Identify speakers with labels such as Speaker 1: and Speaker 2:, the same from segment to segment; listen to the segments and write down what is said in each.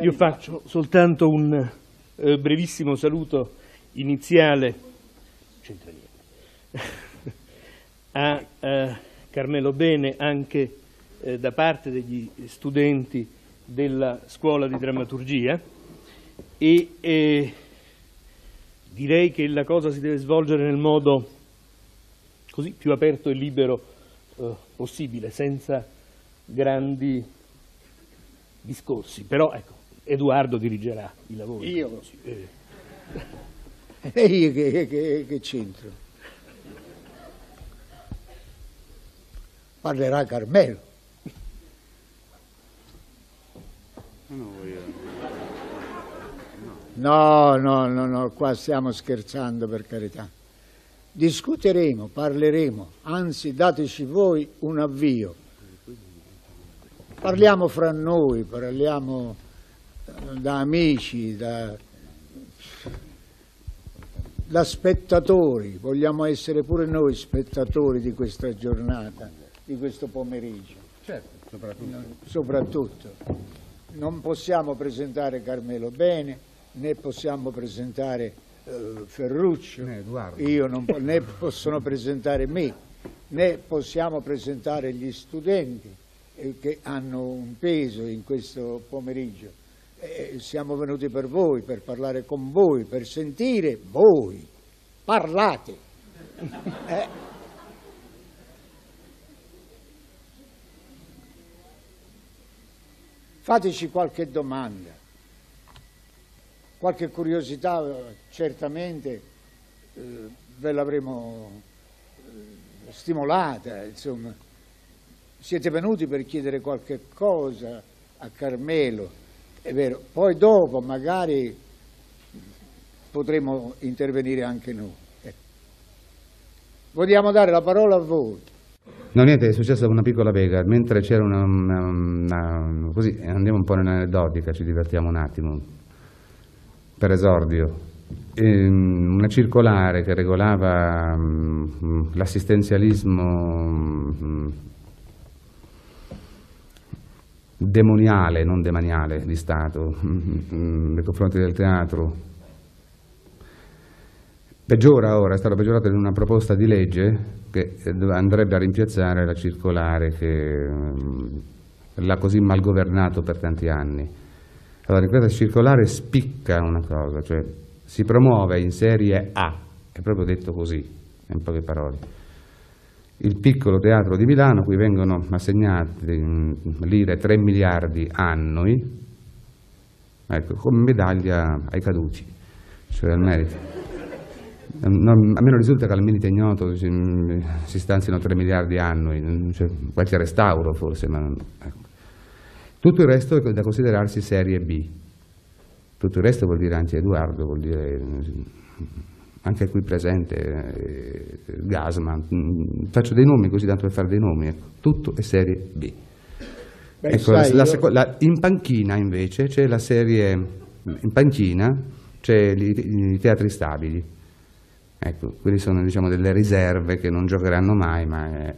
Speaker 1: Io faccio soltanto un eh, brevissimo saluto iniziale. A eh, Carmelo Bene anche eh, da parte degli studenti della scuola di drammaturgia. E eh, direi che la cosa si deve svolgere nel modo così più aperto e libero eh, possibile, senza grandi discorsi. Però ecco, Edoardo dirigerà i lavori.
Speaker 2: Io?
Speaker 1: Eh,
Speaker 2: E io che, che- che c'entro? Parlerà Carmelo. No, no, no, no, qua stiamo scherzando per carità. Discuteremo, parleremo, anzi dateci voi un avvio. Parliamo fra noi, parliamo da amici, da, da spettatori, vogliamo essere pure noi spettatori di questa giornata, di questo pomeriggio.
Speaker 3: Certo, soprattutto.
Speaker 2: Soprattutto, non possiamo presentare Carmelo Bene, né possiamo presentare eh, Ferruccio,
Speaker 3: Né
Speaker 2: io non po- né possono presentare me, né possiamo presentare gli studenti eh, che hanno un peso in questo pomeriggio. Eh, siamo venuti per voi, per parlare con voi, per sentire voi. Parlate. Eh. Fateci qualche domanda, qualche curiosità eh, certamente eh, ve l'avremo eh, stimolata, insomma. Siete venuti per chiedere qualche cosa a Carmelo, è vero, poi dopo magari potremo intervenire anche noi. Ecco. Vogliamo dare la parola a voi.
Speaker 3: No, niente, è successa una piccola pega. Mentre c'era una, una- una- così, andiamo un po' nell'aneddotica, ci divertiamo un attimo. Per esordio, ehm, una circolare che regolava mm, l'assistenzialismo mm, demoniale, non demaniale, di Stato nei confronti del teatro. Peggiora ora, è stata peggiorata in una proposta di legge che eh, andrebbe a rimpiazzare la circolare che mm, l'ha così mal governato per tanti anni. Allora, in questa circolare spicca una cosa, cioè si promuove in serie A, è proprio detto così, in poche parole, il piccolo teatro di Milano, cui vengono assegnati lire 3 miliardi annui, ecco, come medaglia ai caduci, cioè al merito. Non- a me non risulta che al Milite Ignoto si, si stanzino 3 miliardi annui, cioè, qualche restauro forse, ma non- ecco. tutto il resto è da considerarsi serie B. Tutto il resto vuol dire anche Edoardo, vuol dire eh, anche qui presente eh, Gasman. Mm, Faccio dei nomi così tanto per fare dei nomi, ecco. tutto è serie B.
Speaker 2: Beh,
Speaker 3: Ecco, la-
Speaker 2: sai,
Speaker 3: la seco- la- in panchina invece c'è la serie, in panchina c'è i, teatri stabili. Ecco, quelli sono diciamo delle riserve che non giocheranno mai, ma è-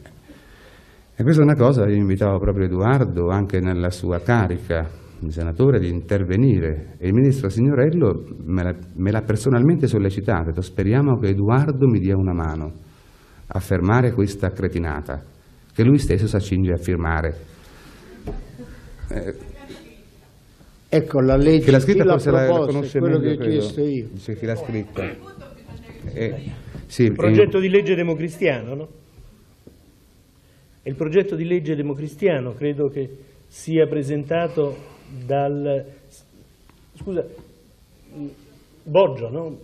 Speaker 3: e questa è una cosa, io invitavo proprio Edoardo anche nella sua carica senatore di intervenire e il ministro Signorello me l'ha, me l'ha personalmente sollecitato, ha detto speriamo che Edoardo mi dia una mano a fermare questa cretinata che lui stesso si accinge a firmare.
Speaker 2: Ecco la legge,
Speaker 3: Chi l'ha scritta forse la, la
Speaker 2: proposta,
Speaker 3: conosce
Speaker 2: è quello
Speaker 3: meglio,
Speaker 2: che ho chiesto io.
Speaker 3: Dice chi l'ha scritta. Eh, sì,
Speaker 1: Il progetto di legge democristiano, no? E il progetto di legge democristiano credo che sia presentato dal... scusa, Boggio, no?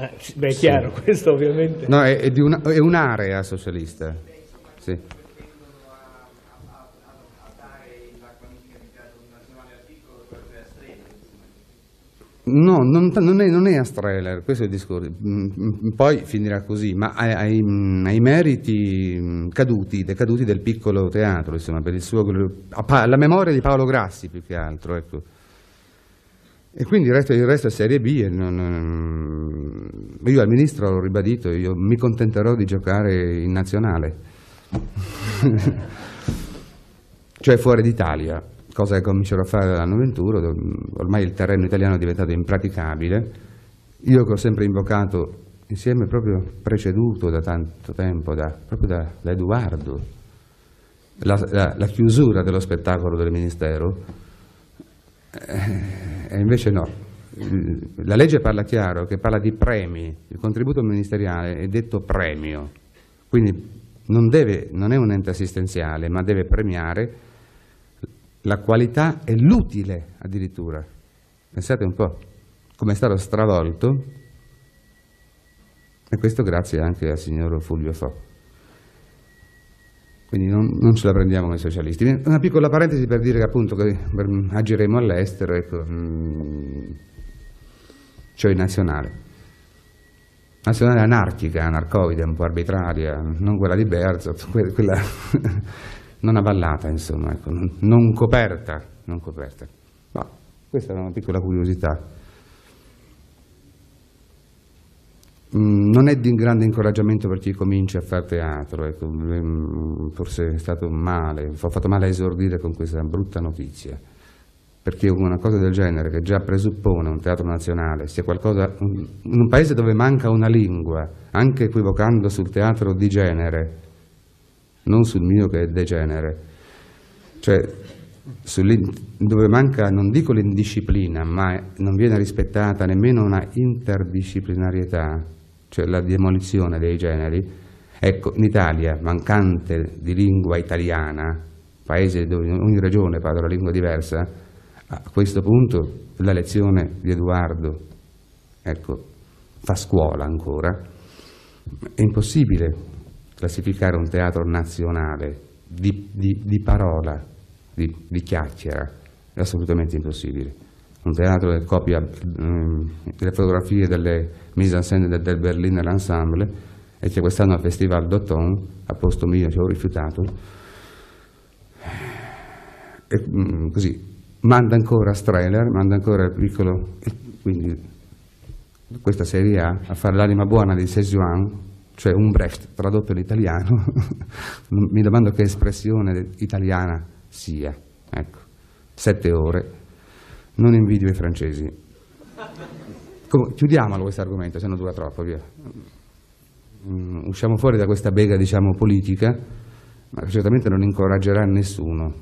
Speaker 1: Ah, sì, beh, è chiaro, questo ovviamente.
Speaker 3: No, è, è un'area socialista. Sì. No, non, non, è, non è a Streller, questo è il discorso. Mm, mm, poi finirà così, ma ai, ai, ai meriti caduti, decaduti del piccolo teatro, insomma, per il suo, la memoria di Paolo Grassi più che altro. Ecco. E quindi il resto, il resto è Serie B. Non, non, io al Ministro ho ribadito, io mi contenterò di giocare in nazionale, cioè fuori d'Italia cosa che comincerò a fare l'anno 21, ormai il terreno italiano è diventato impraticabile, io che ho sempre invocato, insieme proprio preceduto da tanto tempo, da, proprio da, da Edoardo, la, la, la, chiusura dello spettacolo del Ministero, eh, e invece no. La legge parla chiaro, che parla di premi, il contributo ministeriale è detto premio, quindi non, deve, non è un ente assistenziale, ma deve premiare la qualità e l'utile addirittura. Pensate un po' come è stato stravolto, e questo grazie anche al signor Fulvio Fo. Quindi non, non, ce la prendiamo come socialisti. Una piccola parentesi per dire che appunto che agiremo all'estero, ecco, mm, cioè nazionale. Nazionale anarchica, anarcoide, un po' arbitraria, non quella di Berzot, quella non avallata, insomma, ecco, non coperta. Non coperta. Ma questa è una piccola curiosità. Mm, non è di grande incoraggiamento per chi comincia a fare teatro, ecco, mm, forse è stato male, ho fatto male a esordire con questa brutta notizia, perché una cosa del genere, che già presuppone un teatro nazionale, sia qualcosa, in un paese dove manca una lingua, anche equivocando sul teatro di genere, non sul mio che è degenere. Cioè, dove manca, non dico l'indisciplina, ma non viene rispettata nemmeno una interdisciplinarietà, cioè la demolizione dei generi, ecco, in Italia, mancante di lingua italiana, paese dove ogni regione parla una lingua diversa, a questo punto la lezione di Edoardo, ecco, fa scuola ancora, è impossibile classificare un teatro nazionale di, di, di parola, di, di, chiacchiera, è assolutamente impossibile. Un teatro che copia um, le fotografie delle mise en scène del, del Berliner Ensemble e che quest'anno al Festival d'Automne, a posto mio, ci ho rifiutato, e, um, così, manda ancora Streller, manda ancora il piccolo, quindi questa serie A, a fare l'anima buona di Sejuan, cioè un Brecht tradotto in italiano, mi domando che espressione italiana sia. Ecco, sette ore, non invidio i francesi. Come, chiudiamolo questo argomento, se non dura troppo, via. Mm, usciamo fuori da questa bega, diciamo, politica, ma certamente non incoraggerà nessuno.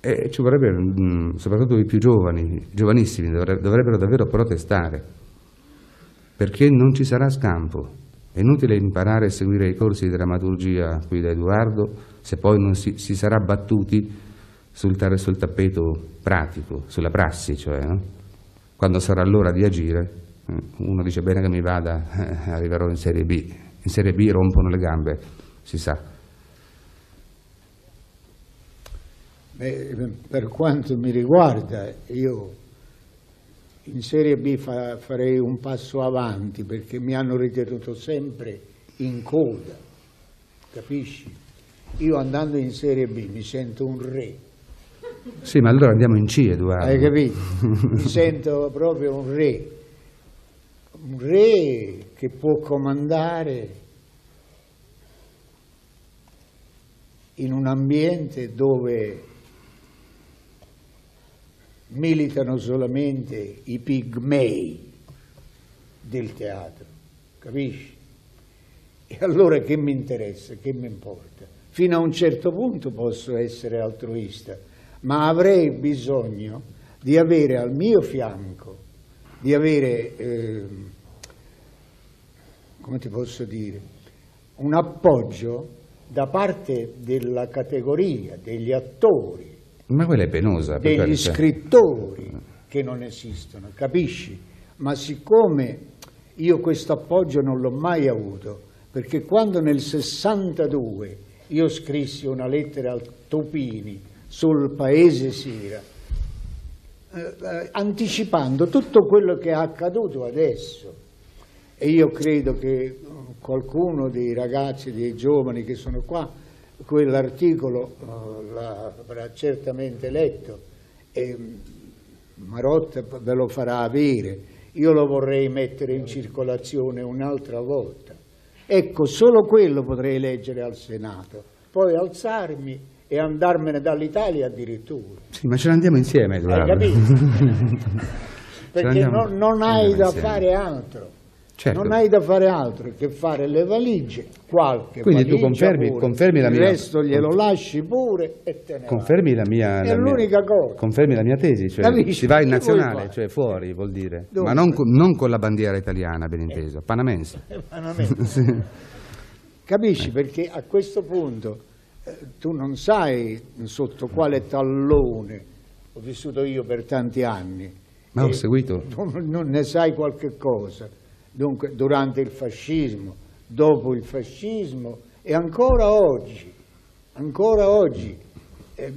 Speaker 3: E ci vorrebbe, mm, soprattutto i più giovani, giovanissimi, dovrebbero davvero protestare, perché non ci sarà scampo. È inutile imparare a seguire i corsi di drammaturgia qui da Edoardo se poi non si, si sarà battuti sul, sul, tappeto pratico, sulla prassi, cioè, no? quando sarà l'ora di agire, eh, uno dice bene che mi vada, eh, arriverò in Serie B, in Serie B rompono le gambe, si sa.
Speaker 2: Beh, per quanto mi riguarda, io in Serie B fa, farei un passo avanti perché mi hanno ritenuto sempre in coda, capisci? Io andando in Serie B mi sento un re.
Speaker 3: Sì, ma allora andiamo in C, Edoardo.
Speaker 2: Hai capito? mi sento proprio un re. Un re che può comandare in un ambiente dove militano solamente i pigmei del teatro, capisci? E allora che mi interessa, che mi importa? Fino a un certo punto posso essere altruista, ma avrei bisogno di avere al mio fianco, di avere, eh, come ti posso dire, un appoggio da parte della categoria, degli attori,
Speaker 3: ma quella è penosa.
Speaker 2: Degli scrittori che non esistono, capisci? Ma siccome io questo appoggio non l'ho mai avuto, perché quando nel 62 io scrissi una lettera al Topini sul paese Sira, eh, anticipando tutto quello che è accaduto adesso. E io credo che eh, qualcuno dei ragazzi, dei giovani che sono qua, quell'articolo uh, l'avrà certamente letto e Marotta ve lo farà avere. Io lo vorrei mettere in circolazione un'altra volta. Ecco, solo quello potrei leggere al Senato, poi alzarmi e andarmene dall'Italia addirittura.
Speaker 3: Sì, ma ce ne andiamo insieme,
Speaker 2: Hai capito? Perché non, non hai da insieme. fare altro. Certo. Non hai da fare altro che fare le valigie, qualche
Speaker 3: Quindi tu confermi,
Speaker 2: pure,
Speaker 3: confermi la mia...
Speaker 2: Il resto glielo lasci pure e te ne
Speaker 3: Confermi vai. la mia...
Speaker 2: È l'unica cosa.
Speaker 3: Confermi la mia tesi, cioè Capisci? si va in nazionale, cioè fuori vuol dire. Dove? Ma non, non, con la bandiera italiana, ben inteso, eh. panamense.
Speaker 2: panamense. sì. Capisci? Eh. Perché a questo punto eh, tu non sai sotto quale tallone ho vissuto io per tanti anni.
Speaker 3: Ma ho seguito.
Speaker 2: Tu non ne sai qualche cosa dunque durante il fascismo, dopo il fascismo e ancora oggi, ancora oggi eh,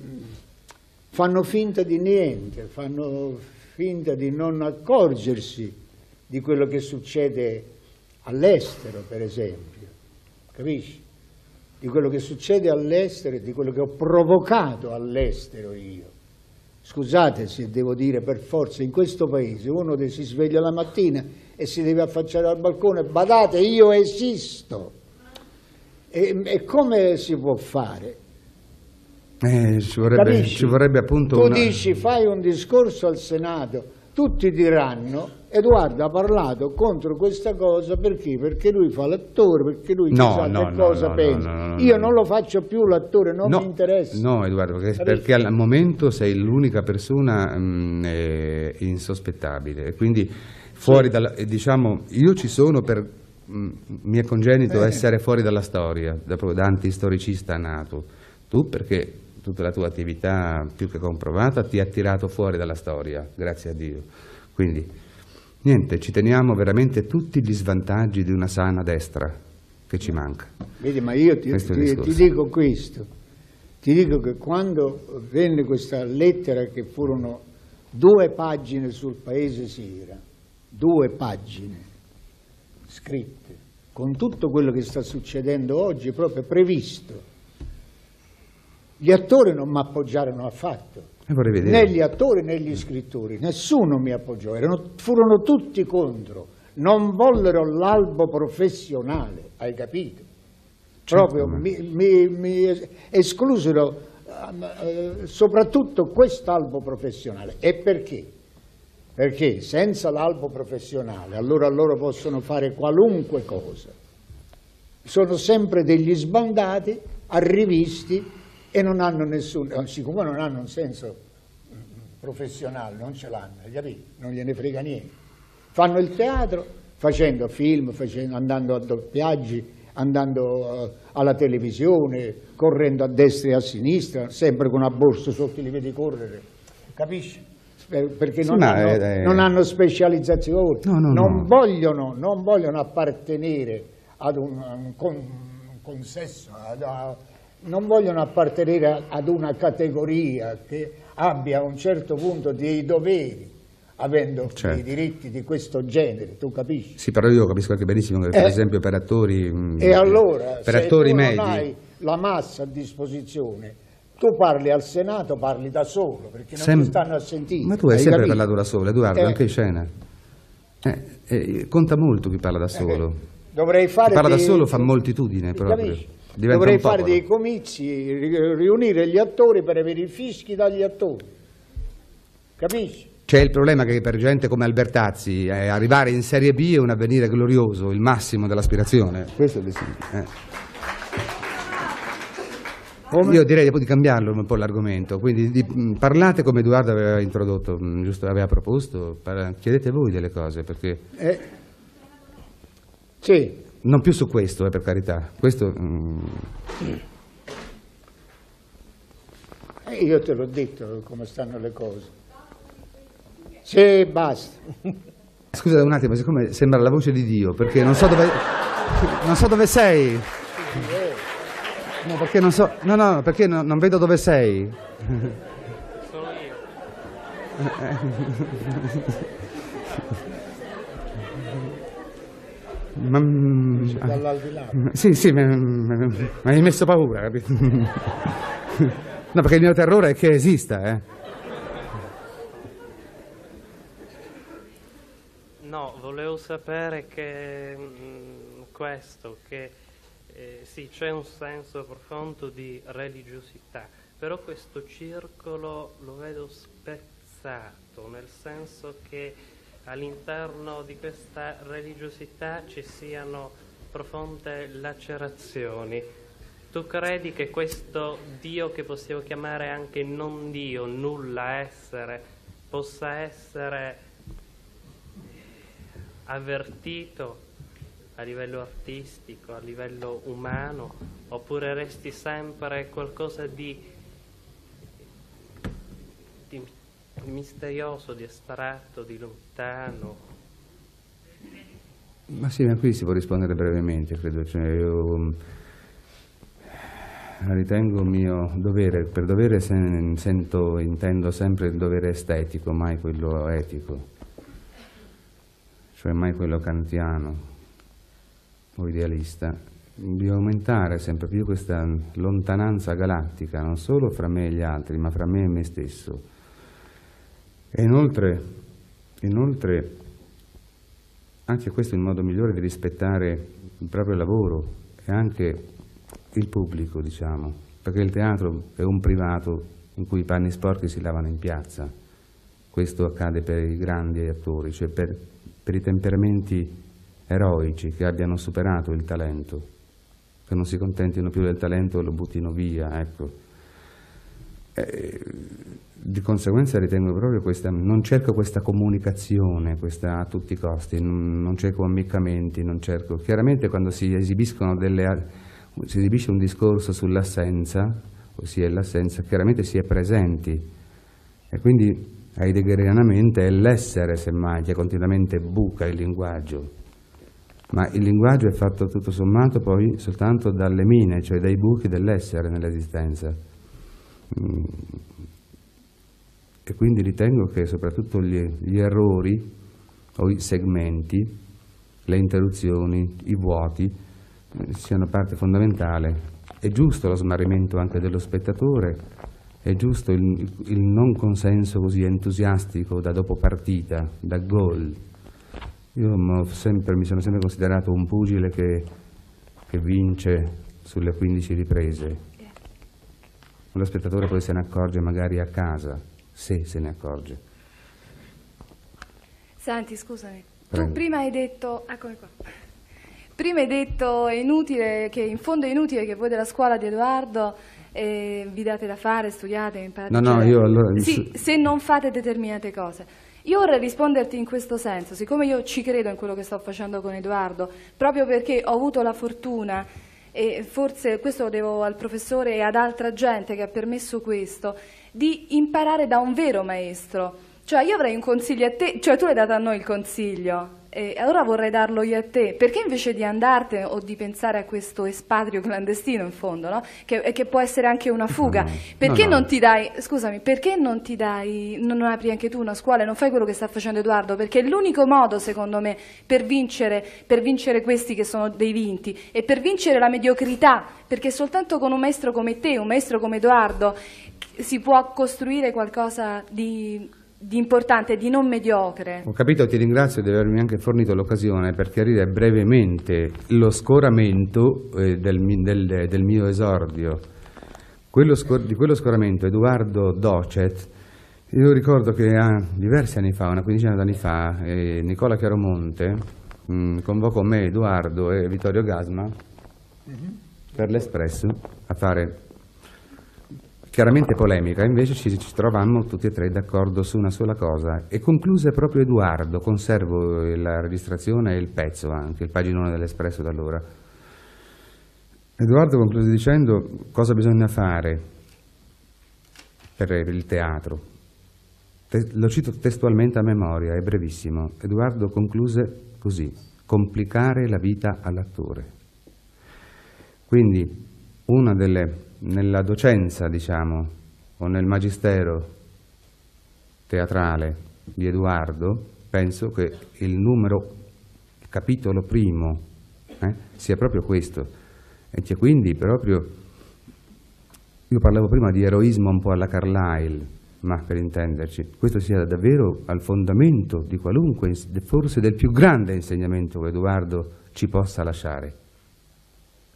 Speaker 2: fanno finta di niente, fanno finta di non accorgersi di quello che succede all'estero, per esempio, capisci? Di quello che succede all'estero e di quello che ho provocato all'estero io. Scusate se devo dire per forza, in questo paese uno si sveglia la mattina e si deve affacciare al balcone, badate, io esisto. E, e come si può fare?
Speaker 3: Eh, ci, vorrebbe, ci, vorrebbe, appunto
Speaker 2: Tu
Speaker 3: una...
Speaker 2: dici, fai un discorso al Senato, tutti diranno Edoardo ha parlato contro questa cosa perché? Perché lui fa l'attore, perché lui no, sa no, che no, cosa pensa. Io non lo faccio più l'attore, non mi interessa.
Speaker 3: No, Edoardo, perché, perché, al momento sei l'unica persona mh, mm, eh, insospettabile. Quindi fuori dalla, diciamo, io ci sono per mh, mm, mi è congenito essere fuori dalla storia, da, da antistoricista nato. Tu perché tutta la tua attività più che comprovata ti ha tirato fuori dalla storia, grazie a Dio. Quindi niente, ci teniamo veramente tutti gli svantaggi di una sana destra che ci manca.
Speaker 2: Vedi, ma io ti, ti, ti dico questo, ti dico che quando venne questa lettera che furono due pagine sul paese Sira, due pagine scritte, con tutto quello che sta succedendo oggi, proprio previsto. Gli attori non mi appoggiarono affatto, né gli attori né gli scrittori, nessuno mi appoggiò, erano, furono tutti contro, non vollero l'albo professionale, hai capito? Certo, Proprio mi, mi, mi esclusero eh, soprattutto quest'albo professionale. E perché? Perché senza l'albo professionale allora loro possono fare qualunque cosa. Sono sempre degli sbandati, arrivisti e non hanno nessun, eh, siccome non hanno un senso professionale, non ce l'hanno? Non gliene frega niente. Fanno il teatro facendo film, facendo, andando a doppiaggi, andando uh, alla televisione, correndo a destra e a sinistra, sempre con una borsa sotto li vedi correre, capisci? Perché non, sì, hanno, è, non, hanno, specializzazioni, no, no, non, no. Vogliono, non, Vogliono, appartenere ad un, un, con, un consesso, ad, a, non vogliono appartenere ad una categoria che abbia a un certo punto dei doveri avendo certo. dei diritti di questo genere, tu capisci?
Speaker 3: Sì, però io capisco anche benissimo che eh, per esempio per attori,
Speaker 2: e allora, per attori medi... non hai la massa a disposizione tu parli al Senato, parli da solo, perché non Sem ti stanno a sentire.
Speaker 3: Ma tu hai, hai sempre capito? parlato da solo, Edoardo, eh. anche in scena. Eh, eh, conta molto chi parla da eh, solo.
Speaker 2: Dovrei fare
Speaker 3: chi parla dei... da solo fa moltitudine proprio.
Speaker 2: Dovrei fare dei comizi, riunire gli attori per avere i fischi dagli attori. Capisci?
Speaker 3: C'è il problema che per gente come Albertazzi eh, arrivare in Serie B è un avvenire glorioso, il massimo dell'aspirazione. Questo è il eh. Come? Io direi di cambiarlo un po' l'argomento, quindi di, parlate come Edoardo aveva introdotto, giusto, aveva proposto, chiedete voi delle cose, perché...
Speaker 2: Eh, sì.
Speaker 3: Non più su questo, eh, per carità. Questo...
Speaker 2: Eh, io te l'ho detto come stanno le cose. Sì, basta.
Speaker 3: Scusa un attimo, siccome sembra la voce di Dio, perché non so dove, non so dove sei. No, perché non so. No, no, perché no, non vedo dove sei.
Speaker 1: Sono io.
Speaker 3: Ma, mm,
Speaker 2: Dall'aldilà.
Speaker 3: sì, sì, mi mi hai messo paura, capito? No, perché il mio terrore è che esista, eh.
Speaker 4: No, volevo sapere che mm, questo, che eh, sì, c'è un senso profondo di religiosità, però questo circolo lo vedo spezzato, nel senso che all'interno di questa religiosità ci siano profonde lacerazioni. Tu credi che questo Dio che possiamo chiamare anche non Dio, nulla essere, possa essere avvertito a livello artistico, a livello umano, oppure resti sempre qualcosa di, di misterioso, di astratto, di lontano?
Speaker 3: Ma sì, ma qui si può rispondere brevemente, credo. Cioè, io mm, ritengo mio dovere, per dovere sen- sento, intendo sempre il dovere estetico, mai quello etico, cioè mai quello kantiano o idealista, di aumentare sempre più questa lontananza galattica, non solo fra me e gli altri, ma fra me e me stesso. E inoltre, inoltre anche questo è il modo migliore di rispettare il proprio lavoro e anche il pubblico, diciamo, perché il teatro è un privato in cui i panni sporchi si lavano in piazza. Questo accade per i grandi attori, cioè per, per i temperamenti eroici che abbiano superato il talento, che non si contentino più del talento e lo buttino via, ecco. Eh, di conseguenza ritengo proprio questa, non cerco questa comunicazione questa a tutti i costi, non, non cerco ammiccamenti, non cerco... Chiaramente quando si esibiscono delle, si esibisce un discorso sull'assenza, ossia l'assenza, chiaramente si è presenti e quindi heideggerianamente è l'essere semmai che continuamente buca il linguaggio, ma il linguaggio è fatto tutto sommato poi soltanto dalle mine, cioè dai buchi dell'essere nell'esistenza. Mm. E quindi ritengo che soprattutto gli, gli errori o i segmenti, le interruzioni, i vuoti, eh, siano parte fondamentale. È giusto lo smarrimento anche dello spettatore, è giusto il, il non consenso così entusiastico da dopo partita, da gol. Io sempre, mi sono sempre considerato un pugile che, che vince sulle 15 riprese. Lo spettatore poi se ne accorge magari a casa, se se ne accorge.
Speaker 5: Senti, scusami,
Speaker 3: Prego.
Speaker 5: tu prima hai detto, eccomi qua. Prima hai detto è inutile, che in fondo è inutile che voi della scuola di Edoardo eh, vi date da fare, studiate, imparate.
Speaker 3: No, no, io allora-
Speaker 5: Sì, se non fate determinate cose. Io vorrei risponderti in questo senso, siccome io ci credo in quello che sto facendo con Edoardo, proprio perché ho avuto la fortuna, e forse questo lo devo al professore e ad altra gente che ha permesso questo, di imparare da un vero maestro. Cioè io avrei un consiglio a te, cioè tu l'hai dato a noi il consiglio, e allora vorrei darlo io a te, perché invece di andartene o di pensare a questo espatrio clandestino in fondo, no? che, e che può essere anche una fuga,
Speaker 3: No,
Speaker 5: perché
Speaker 3: no, no.
Speaker 5: non ti dai, scusami, perché non ti dai, non apri anche tu una scuola e non fai quello che sta facendo Edoardo? Perché è l'unico modo, secondo me, per vincere, per vincere questi che sono dei vinti e per vincere la mediocrità, perché soltanto con un maestro come te, un maestro come Edoardo, si può costruire qualcosa di, di importante, di non mediocre.
Speaker 3: Ho capito, ti ringrazio di avermi anche fornito l'occasione per chiarire brevemente lo scoramento eh, del, del- del mio esordio. Quello scor- di quello scoramento Edoardo Docet, io ricordo che ah, diversi anni fa, una quindicina d'anni fa, eh, Nicola Chiaromonte mh, convocò me, Edoardo e Vittorio Gasma per l'Espresso a fare chiaramente polemica, invece ci, ci trovammo tutti e tre d'accordo su una sola cosa e concluse proprio Edoardo, conservo eh, la registrazione e il pezzo anche, il paginone dell'Espresso da allora. Edoardo concluse dicendo cosa bisogna fare per il teatro. Te- lo cito testualmente a memoria, è brevissimo. Edoardo concluse così, complicare la vita all'attore. Quindi una delle, nella docenza, diciamo, o nel magistero teatrale di Edoardo, penso che il numero, il capitolo primo, eh, sia proprio questo. E che quindi proprio, io parlavo prima di eroismo un po' alla Carlyle, ma per intenderci, questo sia davvero al fondamento di qualunque, forse del più grande insegnamento che Edoardo ci possa lasciare.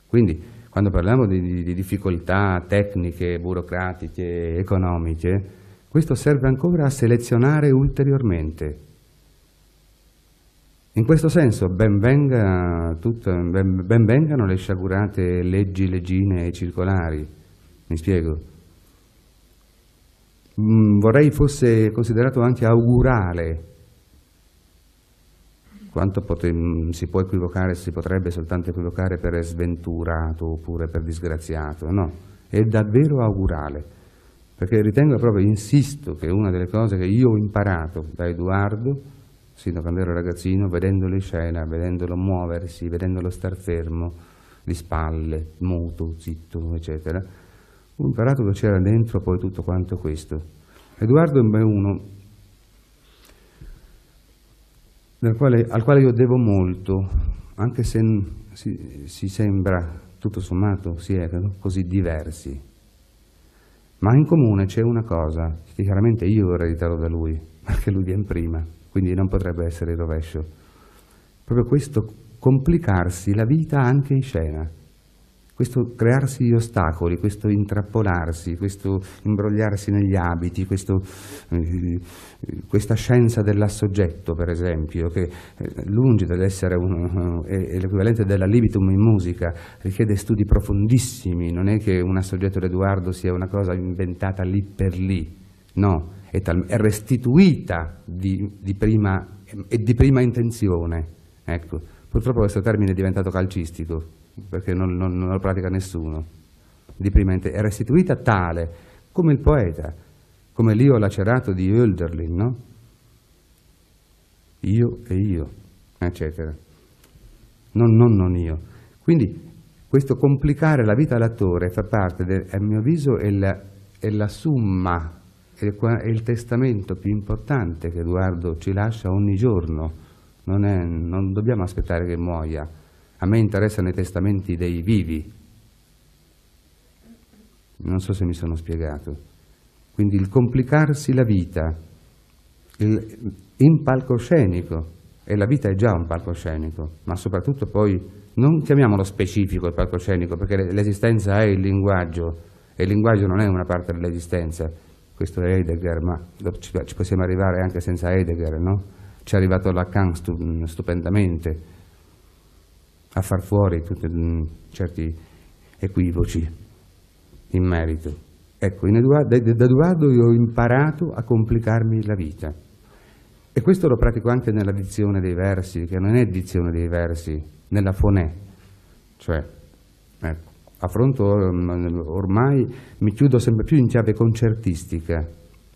Speaker 3: Quindi, quando parliamo di, di, di difficoltà tecniche, burocratiche, economiche, questo serve ancora a selezionare ulteriormente. In questo senso ben, venga tutto, ben, ben vengano le sciagurate leggi, leggine e circolari, mi spiego. Mm, vorrei fosse considerato anche augurale quanto mm, si può equivocare, si potrebbe soltanto equivocare per sventurato oppure per disgraziato, no, è davvero augurale, perché ritengo proprio, insisto, che una delle cose che io ho imparato da Edoardo, sin da quando ero ragazzino, vedendolo in scena, vedendolo muoversi, vedendolo star fermo, di spalle, muto, zitto, eccetera, ho imparato che c'era dentro poi tutto quanto questo. Edoardo è uno quale, al quale io devo molto, anche se si, si sembra, tutto sommato, si è così diversi. Ma in comune c'è una cosa che chiaramente io ho ereditato da lui, perché lui viene prima, quindi non potrebbe essere il rovescio. Proprio questo complicarsi la vita anche in scena questo crearsi ostacoli, questo intrappolarsi, questo imbrogliarsi negli abiti, questo, eh, questa scienza dell'assoggetto, per esempio, che eh, lungi dall'essere eh, l'equivalente della libitum in musica, richiede studi profondissimi, non è che un assoggetto d'Eduardo sia una cosa inventata lì per lì, no, è, è restituita di, di prima, e di prima intenzione. Ecco. Purtroppo questo termine è diventato calcistico, perché non, non, non lo pratica nessuno, di prima è restituita tale, come il poeta, come l'io lacerato di Hölderlin, no? Io e io, eccetera. Non, non, non io. Quindi questo complicare la vita all'attore fa parte, del, a mio avviso, è la, è la summa, è, è il testamento più importante che Edoardo ci lascia ogni giorno. Non, è, non dobbiamo aspettare che muoia a me interessano i testamenti dei vivi. Non so se mi sono spiegato. Quindi il complicarsi la vita, il, in palcoscenico, e la vita è già un palcoscenico, ma soprattutto poi non chiamiamolo specifico il palcoscenico, perché l'esistenza è il linguaggio, e il linguaggio non è una parte dell'esistenza. Questo è Heidegger, ma ci possiamo arrivare anche senza Heidegger, no? Ci è arrivato Lacan stupendamente a far fuori tutti mm, certi equivoci in merito. Ecco, Eduardo, da Edoardo io ho imparato a complicarmi la vita. E questo lo pratico anche nella dizione dei versi, che non è dizione dei versi, nella fonè, cioè ecco, affronto mm, ormai mi chiudo sempre più in chiave concertistica,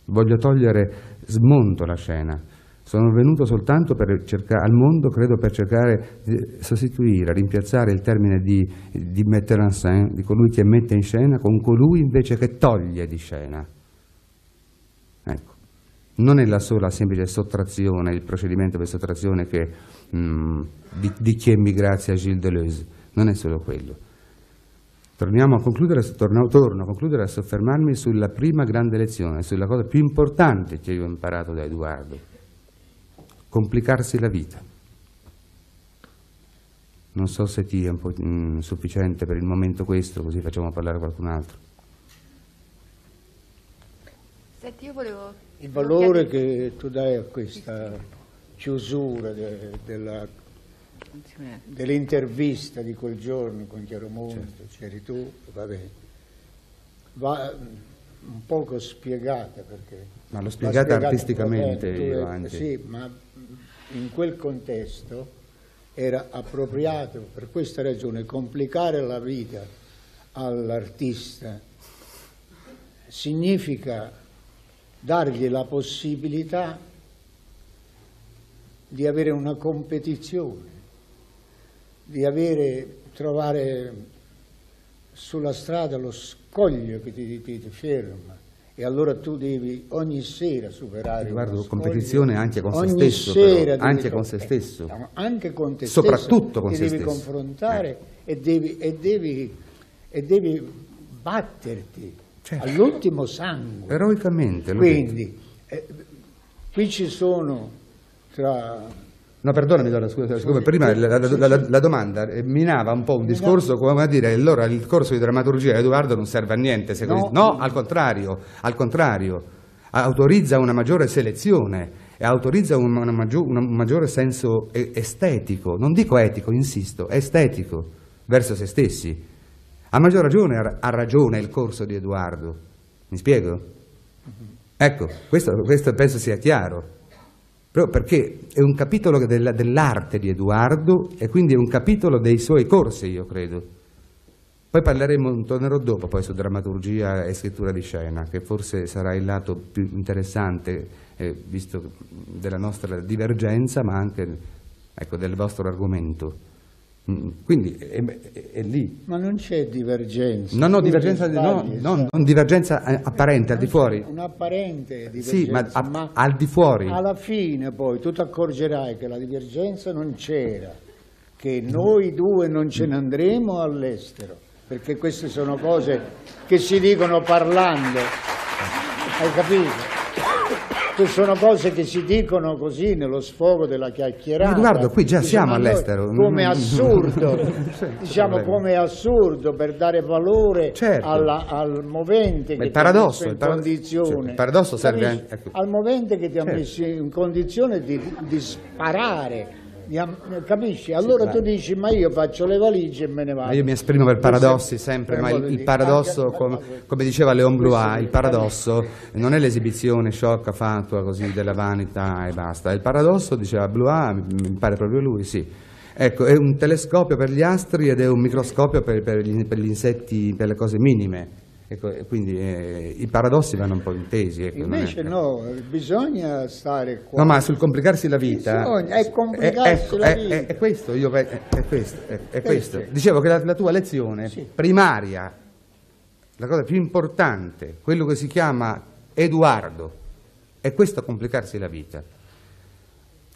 Speaker 3: voglio togliere, smonto la scena, sono venuto soltanto cercare, al mondo, credo, per cercare di sostituire, rimpiazzare il termine di, di mettere en scène, di colui che mette in scena, con colui invece che toglie di scena. Ecco. Non è la sola semplice sottrazione, il procedimento per sottrazione che, mh, mm, di, di chi emigrazia a Gilles Deleuze, non è solo quello. Torniamo a concludere, torno, torno a concludere a soffermarmi sulla prima grande lezione, sulla cosa più importante che io ho imparato da Edoardo complicarsi la vita. Non so se ti è un po' mm, sufficiente per il momento questo, così facciamo parlare qualcun altro.
Speaker 5: Senti, io volevo...
Speaker 2: Il valore che tu dai a questa chiusura de, della, dell'intervista di quel giorno con Chiaromonte, certo. c'eri tu, vabbè, va un poco spiegata perché...
Speaker 3: Ma l'ho spiegata artisticamente io anche.
Speaker 2: Sì, ma in quel contesto era appropriato per questa ragione complicare la vita all'artista significa dargli la possibilità di avere una competizione, di avere, trovare sulla strada lo scoglio che ti, ti, ti ferma e allora tu devi ogni sera superare una
Speaker 3: competizione anche con se
Speaker 2: Ogni
Speaker 3: stesso,
Speaker 2: sera
Speaker 3: però, anche
Speaker 2: co-
Speaker 3: con se stesso.
Speaker 2: eh, anche con te
Speaker 3: Soprattutto
Speaker 2: stesso,
Speaker 3: con se
Speaker 2: devi
Speaker 3: stesso.
Speaker 2: confrontare e, devi, e, devi, e devi batterti
Speaker 3: Certo.
Speaker 2: all'ultimo sangue
Speaker 3: Eroicamente.
Speaker 2: quindi eh, qui ci sono tra
Speaker 3: No, perdonami, Dora, scusa, siccome prima la, la- la- la domanda eh, minava un po' un discorso come a dire allora il corso di drammaturgia di Edoardo non serve a niente, secondo
Speaker 2: No.
Speaker 3: no, al contrario, al contrario, autorizza una maggiore selezione e autorizza un, una maggio- un maggiore senso estetico, non dico etico, insisto, estetico, verso se stessi. A maggior ragione ha, ha ragione il corso di Edoardo, mi spiego? Ecco, questo, questo penso sia chiaro. Proprio perché è un capitolo della- dell'arte di Edoardo e quindi è un capitolo dei suoi corsi, io credo. Poi parleremo, tornerò dopo poi su drammaturgia e scrittura di scena, che forse sarà il lato più interessante, eh, visto della nostra divergenza, ma anche ecco, del vostro argomento. Quindi è, è- è lì.
Speaker 2: ma non c'è divergenza
Speaker 3: Non ho
Speaker 2: Tu
Speaker 3: divergenza, di- no,
Speaker 2: sbagli,
Speaker 3: non- divergenza eh, apparente, al di fuori.
Speaker 2: un'apparente divergenza
Speaker 3: Sì, ma a- al di fuori.
Speaker 2: alla fine poi tu ti accorgerai che la divergenza non c'era che noi due non ce ne andremo all'estero perché queste sono cose che si dicono parlando hai capito? Queste sono cose che si dicono così nello sfogo della chiacchierata.
Speaker 3: Edoardo, qui già
Speaker 2: Diciamo,
Speaker 3: siamo all'estero.
Speaker 2: Come assurdo,
Speaker 3: Sì,
Speaker 2: diciamo come assurdo per dare valore
Speaker 3: Certo.
Speaker 2: alla- al movente che ti ha messo in condizione.
Speaker 3: sì, il paradosso serve anche- ecco.
Speaker 2: Al movente che ti ha
Speaker 3: Certo.
Speaker 2: messo in condizione di, di sparare. Capisci? Allora
Speaker 3: ma-
Speaker 2: tu dici ma io faccio le valigie e me ne vado.
Speaker 3: Ma io mi esprimo per paradossi sempre,
Speaker 2: Per
Speaker 3: ma il, il paradosso, come, come diceva Leon
Speaker 2: Questo-
Speaker 3: il paradosso non è l'esibizione sciocca, fatua così della vanità e basta. Il paradosso, diceva mi mi pare proprio lui, sì. Ecco, è un telescopio per gli astri ed è un microscopio per, per gli, per gli insetti, per le cose minime. Ecco, quindi eh, i paradossi vanno un po' intesi. Ecco, è-
Speaker 2: Invece no, bisogna stare qua.
Speaker 3: No, ma sul complicarsi la vita.
Speaker 2: Bisogna, è complicarsi
Speaker 3: ecco,
Speaker 2: la
Speaker 3: è-
Speaker 2: vita.
Speaker 3: È, è questo, io, questo, questo.
Speaker 2: Questo.
Speaker 3: Dicevo che la, la tua lezione
Speaker 2: Sì.
Speaker 3: primaria, la cosa più importante, quello che si chiama Edoardo, è questo complicarsi la vita.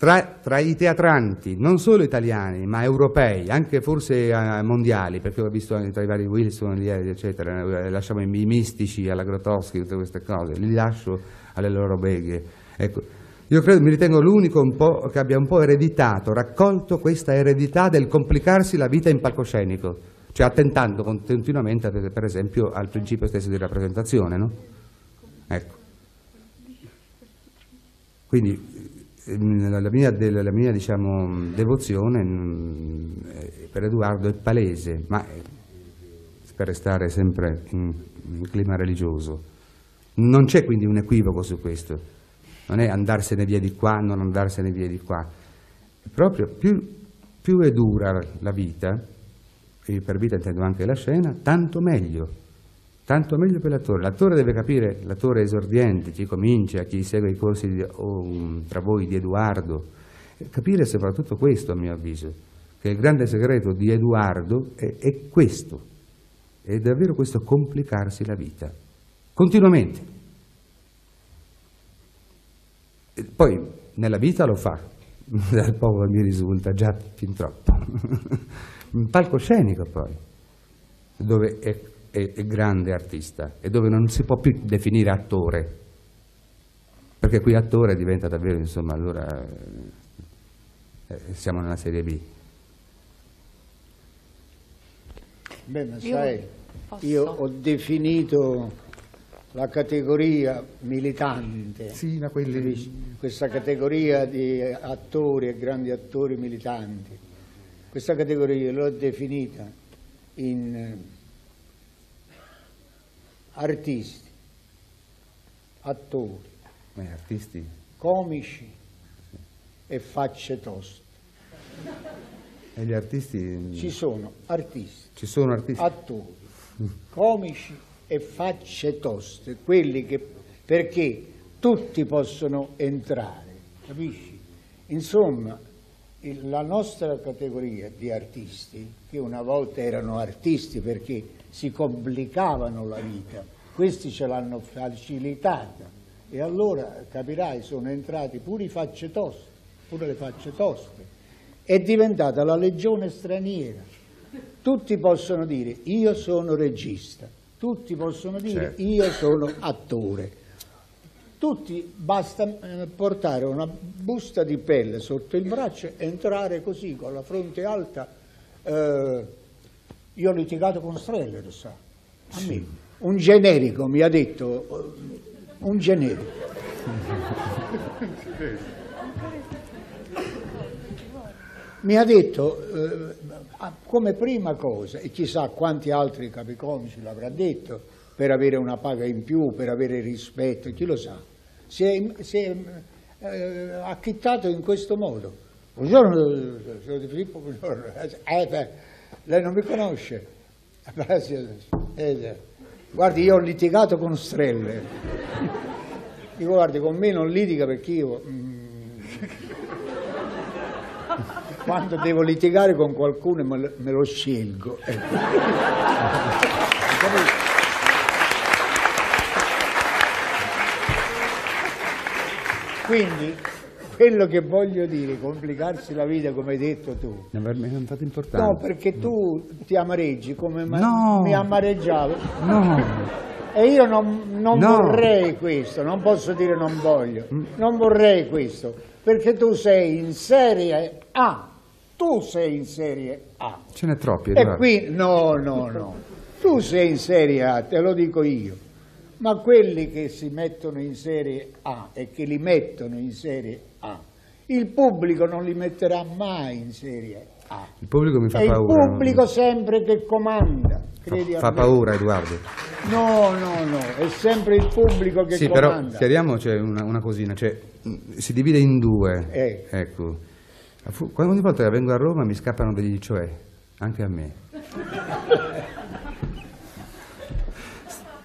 Speaker 3: Tra, tra i teatranti, non solo italiani, ma europei, anche forse eh, mondiali, perché ho visto anche tra i vari Wilson, gli- eccetera, eh, lasciamo i, i mistici alla Grotowski, tutte queste cose, li lascio alle loro beghe. Ecco, io credo, mi ritengo l'unico che abbia un po' ereditato, raccolto questa eredità del complicarsi la vita in palcoscenico, cioè attentando continuamente, per, esempio, al principio stesso di rappresentazione, no? Ecco. Quindi la la mia, la mia, diciamo, devozione mm, eh, per Edoardo è palese, ma eh, per restare sempre in, in clima religioso. Non c'è quindi un equivoco su questo, non è andarsene via di qua, non andarsene via di qua. Proprio più, più è dura la vita, e per vita intendo anche la scena, tanto meglio. Tanto meglio per l'attore. L'attore deve capire, l'attore esordiente, chi comincia, chi segue i corsi di- o, um, tra voi di Edoardo, capire soprattutto questo a mio avviso, che il grande segreto di Edoardo è, è questo, è davvero questo complicarsi la vita, continuamente. E Poi nella vita lo fa, dal poco mi risulta già fin troppo. Un palcoscenico poi, dove è, è- è grande artista e dove non si può più definire attore, perché qui attore diventa davvero, insomma, allora eh, siamo nella serie B.
Speaker 2: Beh, ma sai,
Speaker 5: posso?
Speaker 2: io ho definito la categoria militante,
Speaker 3: Sì, ma quelli...
Speaker 2: questa categoria di attori e grandi attori militanti. Questa categoria l'ho definita in eh, artisti, attori,
Speaker 3: artisti.
Speaker 2: comici e facce toste.
Speaker 3: E gli artisti...
Speaker 2: Ci sono artisti,
Speaker 3: Ci sono artisti...
Speaker 2: attori, comici e facce toste, quelli che perché tutti possono entrare, capisci? Insomma, la nostra categoria di artisti, che una volta erano artisti perché si complicavano la vita, questi ce l'hanno facilitata e allora capirai sono entrati pure i facce toste, pure le facce toste, è diventata la legione straniera. Tutti possono dire io sono regista, tutti possono dire
Speaker 3: Certo.
Speaker 2: io sono attore. Tutti basta eh, portare una busta di pelle sotto il braccio e entrare così con la fronte alta. Eh, io ho litigato con Streller, sa. Me. Un generico mi ha detto, eh, un generico. mi ha detto eh, ah, come prima cosa, e chissà quanti altri capicomici l'avrà detto, per avere una paga in più, per avere rispetto, chi lo sa, si è, si è eh, acchittato in questo modo. Buongiorno, sono di Filippo, buongiorno. Eh, beh, lei non mi conosce? Eh, guardi, io ho litigato con Strelle. Dico, guardi, con me non litiga perché io... mm, quando devo litigare con qualcuno me lo, me lo scelgo. Quindi quello che voglio dire, complicarsi la vita come hai detto tu.
Speaker 3: È un fatto importante.
Speaker 2: No, perché tu ti amareggi come
Speaker 3: No.
Speaker 2: mi amareggiavo.
Speaker 3: No.
Speaker 2: E io non, non
Speaker 3: No.
Speaker 2: vorrei questo, non posso dire non voglio, non vorrei questo, perché tu sei in Serie A, tu sei in Serie A.
Speaker 3: Ce n'è troppi,
Speaker 2: E
Speaker 3: Edoardo.
Speaker 2: qui, no, no, no, tu sei in Serie A, te lo dico io, ma quelli che si mettono in Serie A e che li mettono in Serie A, il pubblico non li metterà mai in Serie A.
Speaker 3: Il pubblico mi fa
Speaker 2: È il
Speaker 3: paura.
Speaker 2: pubblico sempre che comanda,
Speaker 3: Fa,
Speaker 2: credi
Speaker 3: fa
Speaker 2: me.
Speaker 3: paura, Edoardo.
Speaker 2: No, no, no, è sempre il pubblico che
Speaker 3: Sì, però
Speaker 2: comanda.
Speaker 3: chiariamo cioè, una, una cosina, cioè, si divide in due.
Speaker 2: Eh.
Speaker 3: Ecco. Quando ogni volta che vengo a Roma mi scappano degli cioè, anche a me.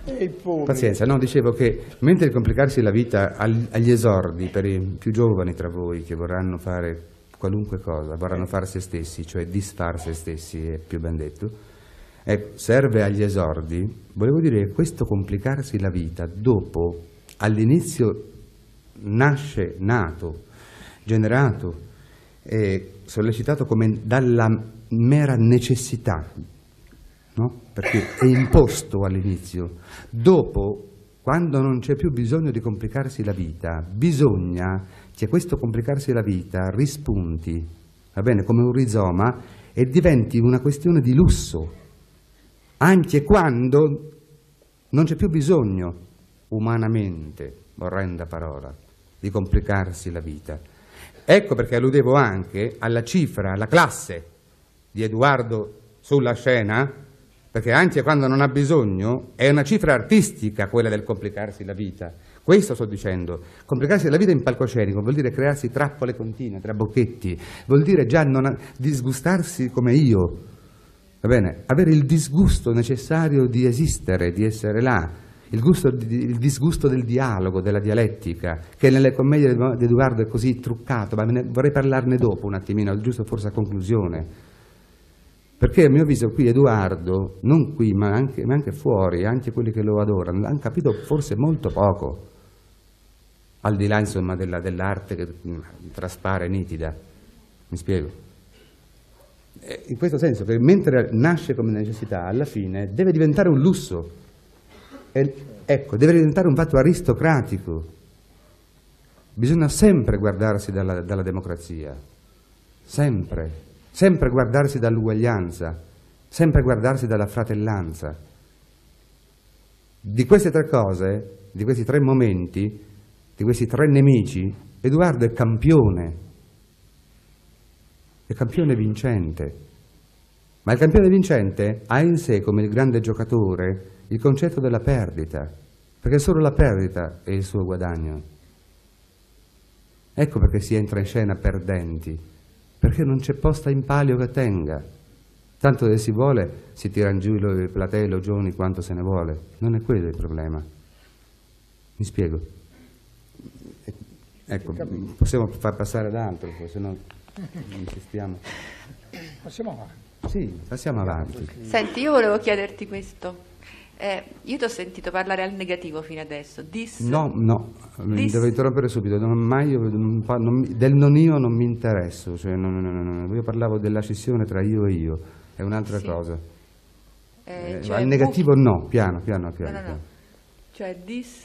Speaker 2: Il.
Speaker 3: Pazienza, no, dicevo che mentre complicarsi la vita agli esordi per i più giovani tra voi che vorranno fare qualunque cosa, vorranno fare se stessi, cioè disfar se stessi, è più ben detto, ecco, serve agli esordi, volevo dire che questo complicarsi la vita dopo, all'inizio nasce, nato, generato, e sollecitato come dalla mera necessità no? perché è imposto all'inizio. Dopo, quando non c'è più bisogno di complicarsi la vita, bisogna che questo complicarsi la vita rispunti, va bene, come un rizoma e diventi una questione di lusso, anche quando non c'è più bisogno, umanamente, orrenda parola, di complicarsi la vita. Ecco perché alludevo anche alla cifra, alla classe di Edoardo sulla scena, perché anche quando non ha bisogno è una cifra artistica quella del complicarsi la vita. Questo sto dicendo. Complicarsi la vita in palcoscenico vuol dire crearsi trappole continue, trabocchetti, vuol dire già non disgustarsi come io, va bene? Avere il disgusto necessario di esistere, di essere là, il, gusto il disgusto del dialogo, della dialettica, che nelle commedie di Edoardo è così truccato, ma vorrei parlarne dopo un attimino, giusto forse a conclusione. Perché a mio avviso qui Edoardo, non qui ma anche, ma anche fuori, anche quelli che lo adorano, hanno capito forse molto poco, al di là insomma della- dell'arte che mm, traspare nitida. Mi spiego? Eh, In questo senso che mentre nasce come necessità, alla fine deve diventare un lusso. E, ecco, deve diventare un fatto aristocratico. Bisogna sempre guardarsi dalla, dalla democrazia, sempre, sempre guardarsi dall'uguaglianza, sempre guardarsi dalla fratellanza. Di queste tre cose, di questi tre momenti, di questi tre nemici, Edoardo è campione, è campione vincente. Ma il campione vincente ha in sé, come il grande giocatore, il concetto della perdita, perché solo la perdita è il suo guadagno. Ecco perché si entra in scena perdenti, perché non c'è posta in palio che tenga. Tanto se si vuole si tirano giù i platei e i logioni quanto se ne vuole. Non è quello il problema. Mi spiego. Eh, Ecco, possiamo far passare ad altro, se no insistiamo.
Speaker 2: Passiamo avanti.
Speaker 3: Sì, passiamo avanti.
Speaker 6: Senti, io volevo chiederti questo. Eh, io ti ho sentito parlare al negativo fino adesso. Dis.
Speaker 3: No, no, mi
Speaker 6: Dis-
Speaker 3: devo interrompere subito. Non, mai io- non non del non io non mi interesso. Cioè, non- io parlavo della scissione tra io e io, è un'altra
Speaker 6: Sì.
Speaker 3: cosa.
Speaker 6: Eh,
Speaker 3: Eh,
Speaker 6: cioè
Speaker 3: al negativo
Speaker 6: bu-
Speaker 3: no, piano, piano,
Speaker 6: No,
Speaker 3: piano.
Speaker 6: no, no.
Speaker 3: piano.
Speaker 6: Cioè dis.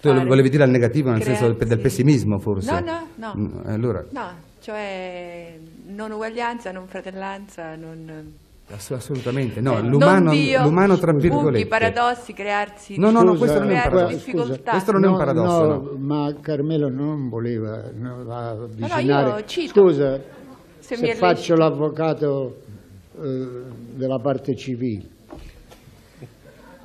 Speaker 3: Tu
Speaker 6: fare-
Speaker 3: volevi dire al negativo nel senso del,
Speaker 6: crearsi-
Speaker 3: del pessimismo forse?
Speaker 6: No, no, no.
Speaker 3: Mm, Allora,
Speaker 6: No, cioè non uguaglianza, non fratellanza, non...
Speaker 3: ass- assolutamente, no,
Speaker 6: cioè,
Speaker 3: l'umano,
Speaker 6: non Dio,
Speaker 3: l'umano tra
Speaker 6: buchi,
Speaker 3: virgolette.
Speaker 6: paradossi, crearsi...
Speaker 3: No, no, no, questo non è un
Speaker 6: crearsi
Speaker 3: paradosso.
Speaker 6: difficoltà.
Speaker 3: Questo non è un
Speaker 2: No,
Speaker 3: paradosso,
Speaker 2: no,
Speaker 3: no.
Speaker 2: ma Carmelo non voleva no, avvicinare.
Speaker 6: io cito.
Speaker 2: Scusa,
Speaker 6: Se
Speaker 2: se, faccio l'avvocato eh, della parte civile.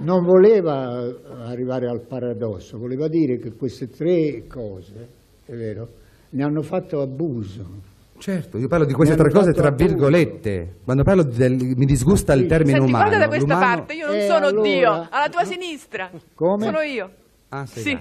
Speaker 2: Non voleva arrivare al paradosso, voleva dire che queste tre cose, è vero, ne hanno fatto abuso.
Speaker 3: Certo, io parlo di queste tre cose tra virgolette. Quando parlo del, mi disgusta il
Speaker 2: Sì.
Speaker 3: termine
Speaker 6: Senti,
Speaker 3: umano.
Speaker 6: guarda da questa
Speaker 3: L'umano-
Speaker 6: parte, io non
Speaker 2: Eh,
Speaker 6: sono
Speaker 2: allora-
Speaker 6: Dio, alla tua sinistra.
Speaker 2: Come?
Speaker 6: Sono io.
Speaker 3: Ah, sei
Speaker 6: Sì.
Speaker 3: là.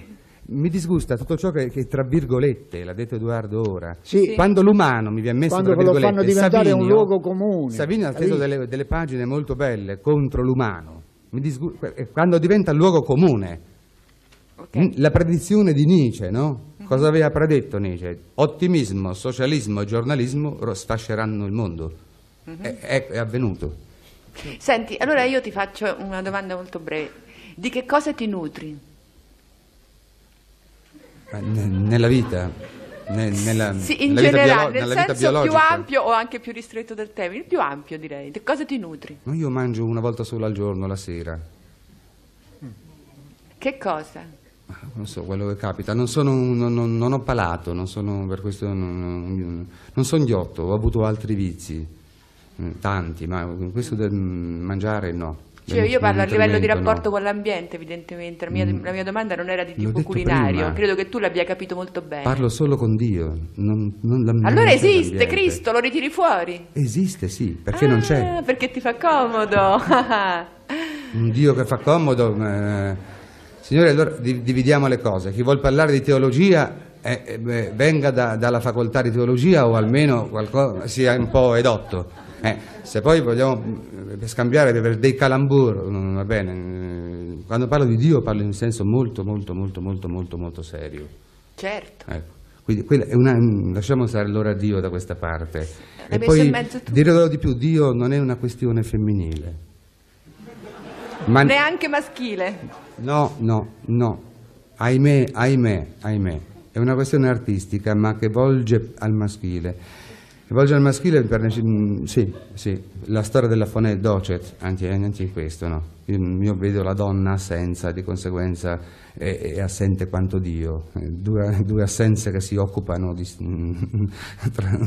Speaker 3: Mi disgusta tutto ciò che, che tra virgolette, l'ha detto Edoardo ora.
Speaker 2: Sì.
Speaker 3: Quando l'umano mi viene messo
Speaker 2: Quando
Speaker 3: tra
Speaker 2: lo
Speaker 3: virgolette,
Speaker 2: fanno diventare un
Speaker 3: Savinio-
Speaker 2: luogo comune.
Speaker 3: Savinio ha
Speaker 2: visto?
Speaker 3: delle, delle pagine molto belle contro l'umano. Mi disgu- eh, quando diventa luogo comune.
Speaker 6: Ok.
Speaker 3: Mm, La predizione di Nietzsche, no? Cosa aveva predetto Nietzsche? Ottimismo, socialismo e giornalismo sfasceranno il mondo. è, è- è avvenuto.
Speaker 6: Senti, allora io ti faccio una domanda molto breve. Di che cosa ti nutri?
Speaker 3: Ne- Nella vita, ne- nella,
Speaker 6: Sì, in
Speaker 3: nella vita
Speaker 6: generale,
Speaker 3: biolo-
Speaker 6: nel
Speaker 3: vita
Speaker 6: senso più
Speaker 3: biologica.
Speaker 6: ampio o anche più ristretto del termine? Il più ampio direi. Di cosa ti nutri?
Speaker 3: Io mangio una volta sola al giorno, la sera.
Speaker 6: Che cosa?
Speaker 3: Non so, quello che capita. Non, sono non, non- non ho palato, non sono per questo non, sono ghiotto, ho avuto altri vizi, mm, tanti, ma questo del mangiare no.
Speaker 6: Cioè, io parlo a livello di rapporto
Speaker 3: no.
Speaker 6: con l'ambiente, evidentemente. La mia,
Speaker 3: Mm.
Speaker 6: la mia domanda non era di tipo culinario.
Speaker 3: prima.
Speaker 6: Credo che tu l'abbia capito molto bene.
Speaker 3: Parlo solo con Dio. non- non- la-
Speaker 6: allora esiste. Cristo, lo ritiri fuori?
Speaker 3: Esiste, sì, perché non c'è.
Speaker 6: Ah, perché ti fa comodo.
Speaker 3: Un Dio che fa comodo. eh, Signore, allora di- dividiamo le cose. Chi vuol parlare di teologia eh, eh, beh, venga da- dalla facoltà di teologia o almeno qualcosa, sia un po' edotto. Eh, se poi vogliamo eh, scambiare per dei calambur, non va bene. eh, Quando parlo di Dio parlo in senso molto, molto, molto, molto, molto, molto serio.
Speaker 6: certo.
Speaker 3: Ecco. Quindi una- lasciamo stare allora Dio da questa parte.
Speaker 6: L'hai
Speaker 3: E poi dirò di più, Dio non è una questione femminile. Ma
Speaker 6: Neanche maschile.
Speaker 3: No, no, no. Ahimè, ahimè, ahimè. È una questione artistica, ma che volge al maschile. Che volge al maschile per mm, sì, sì, la storia della Fonè Docet, anche, anche in questo, no? Io, vedo la donna assenza, di conseguenza è, è assente quanto Dio. Eh, Due, due assenze che si occupano di, tra-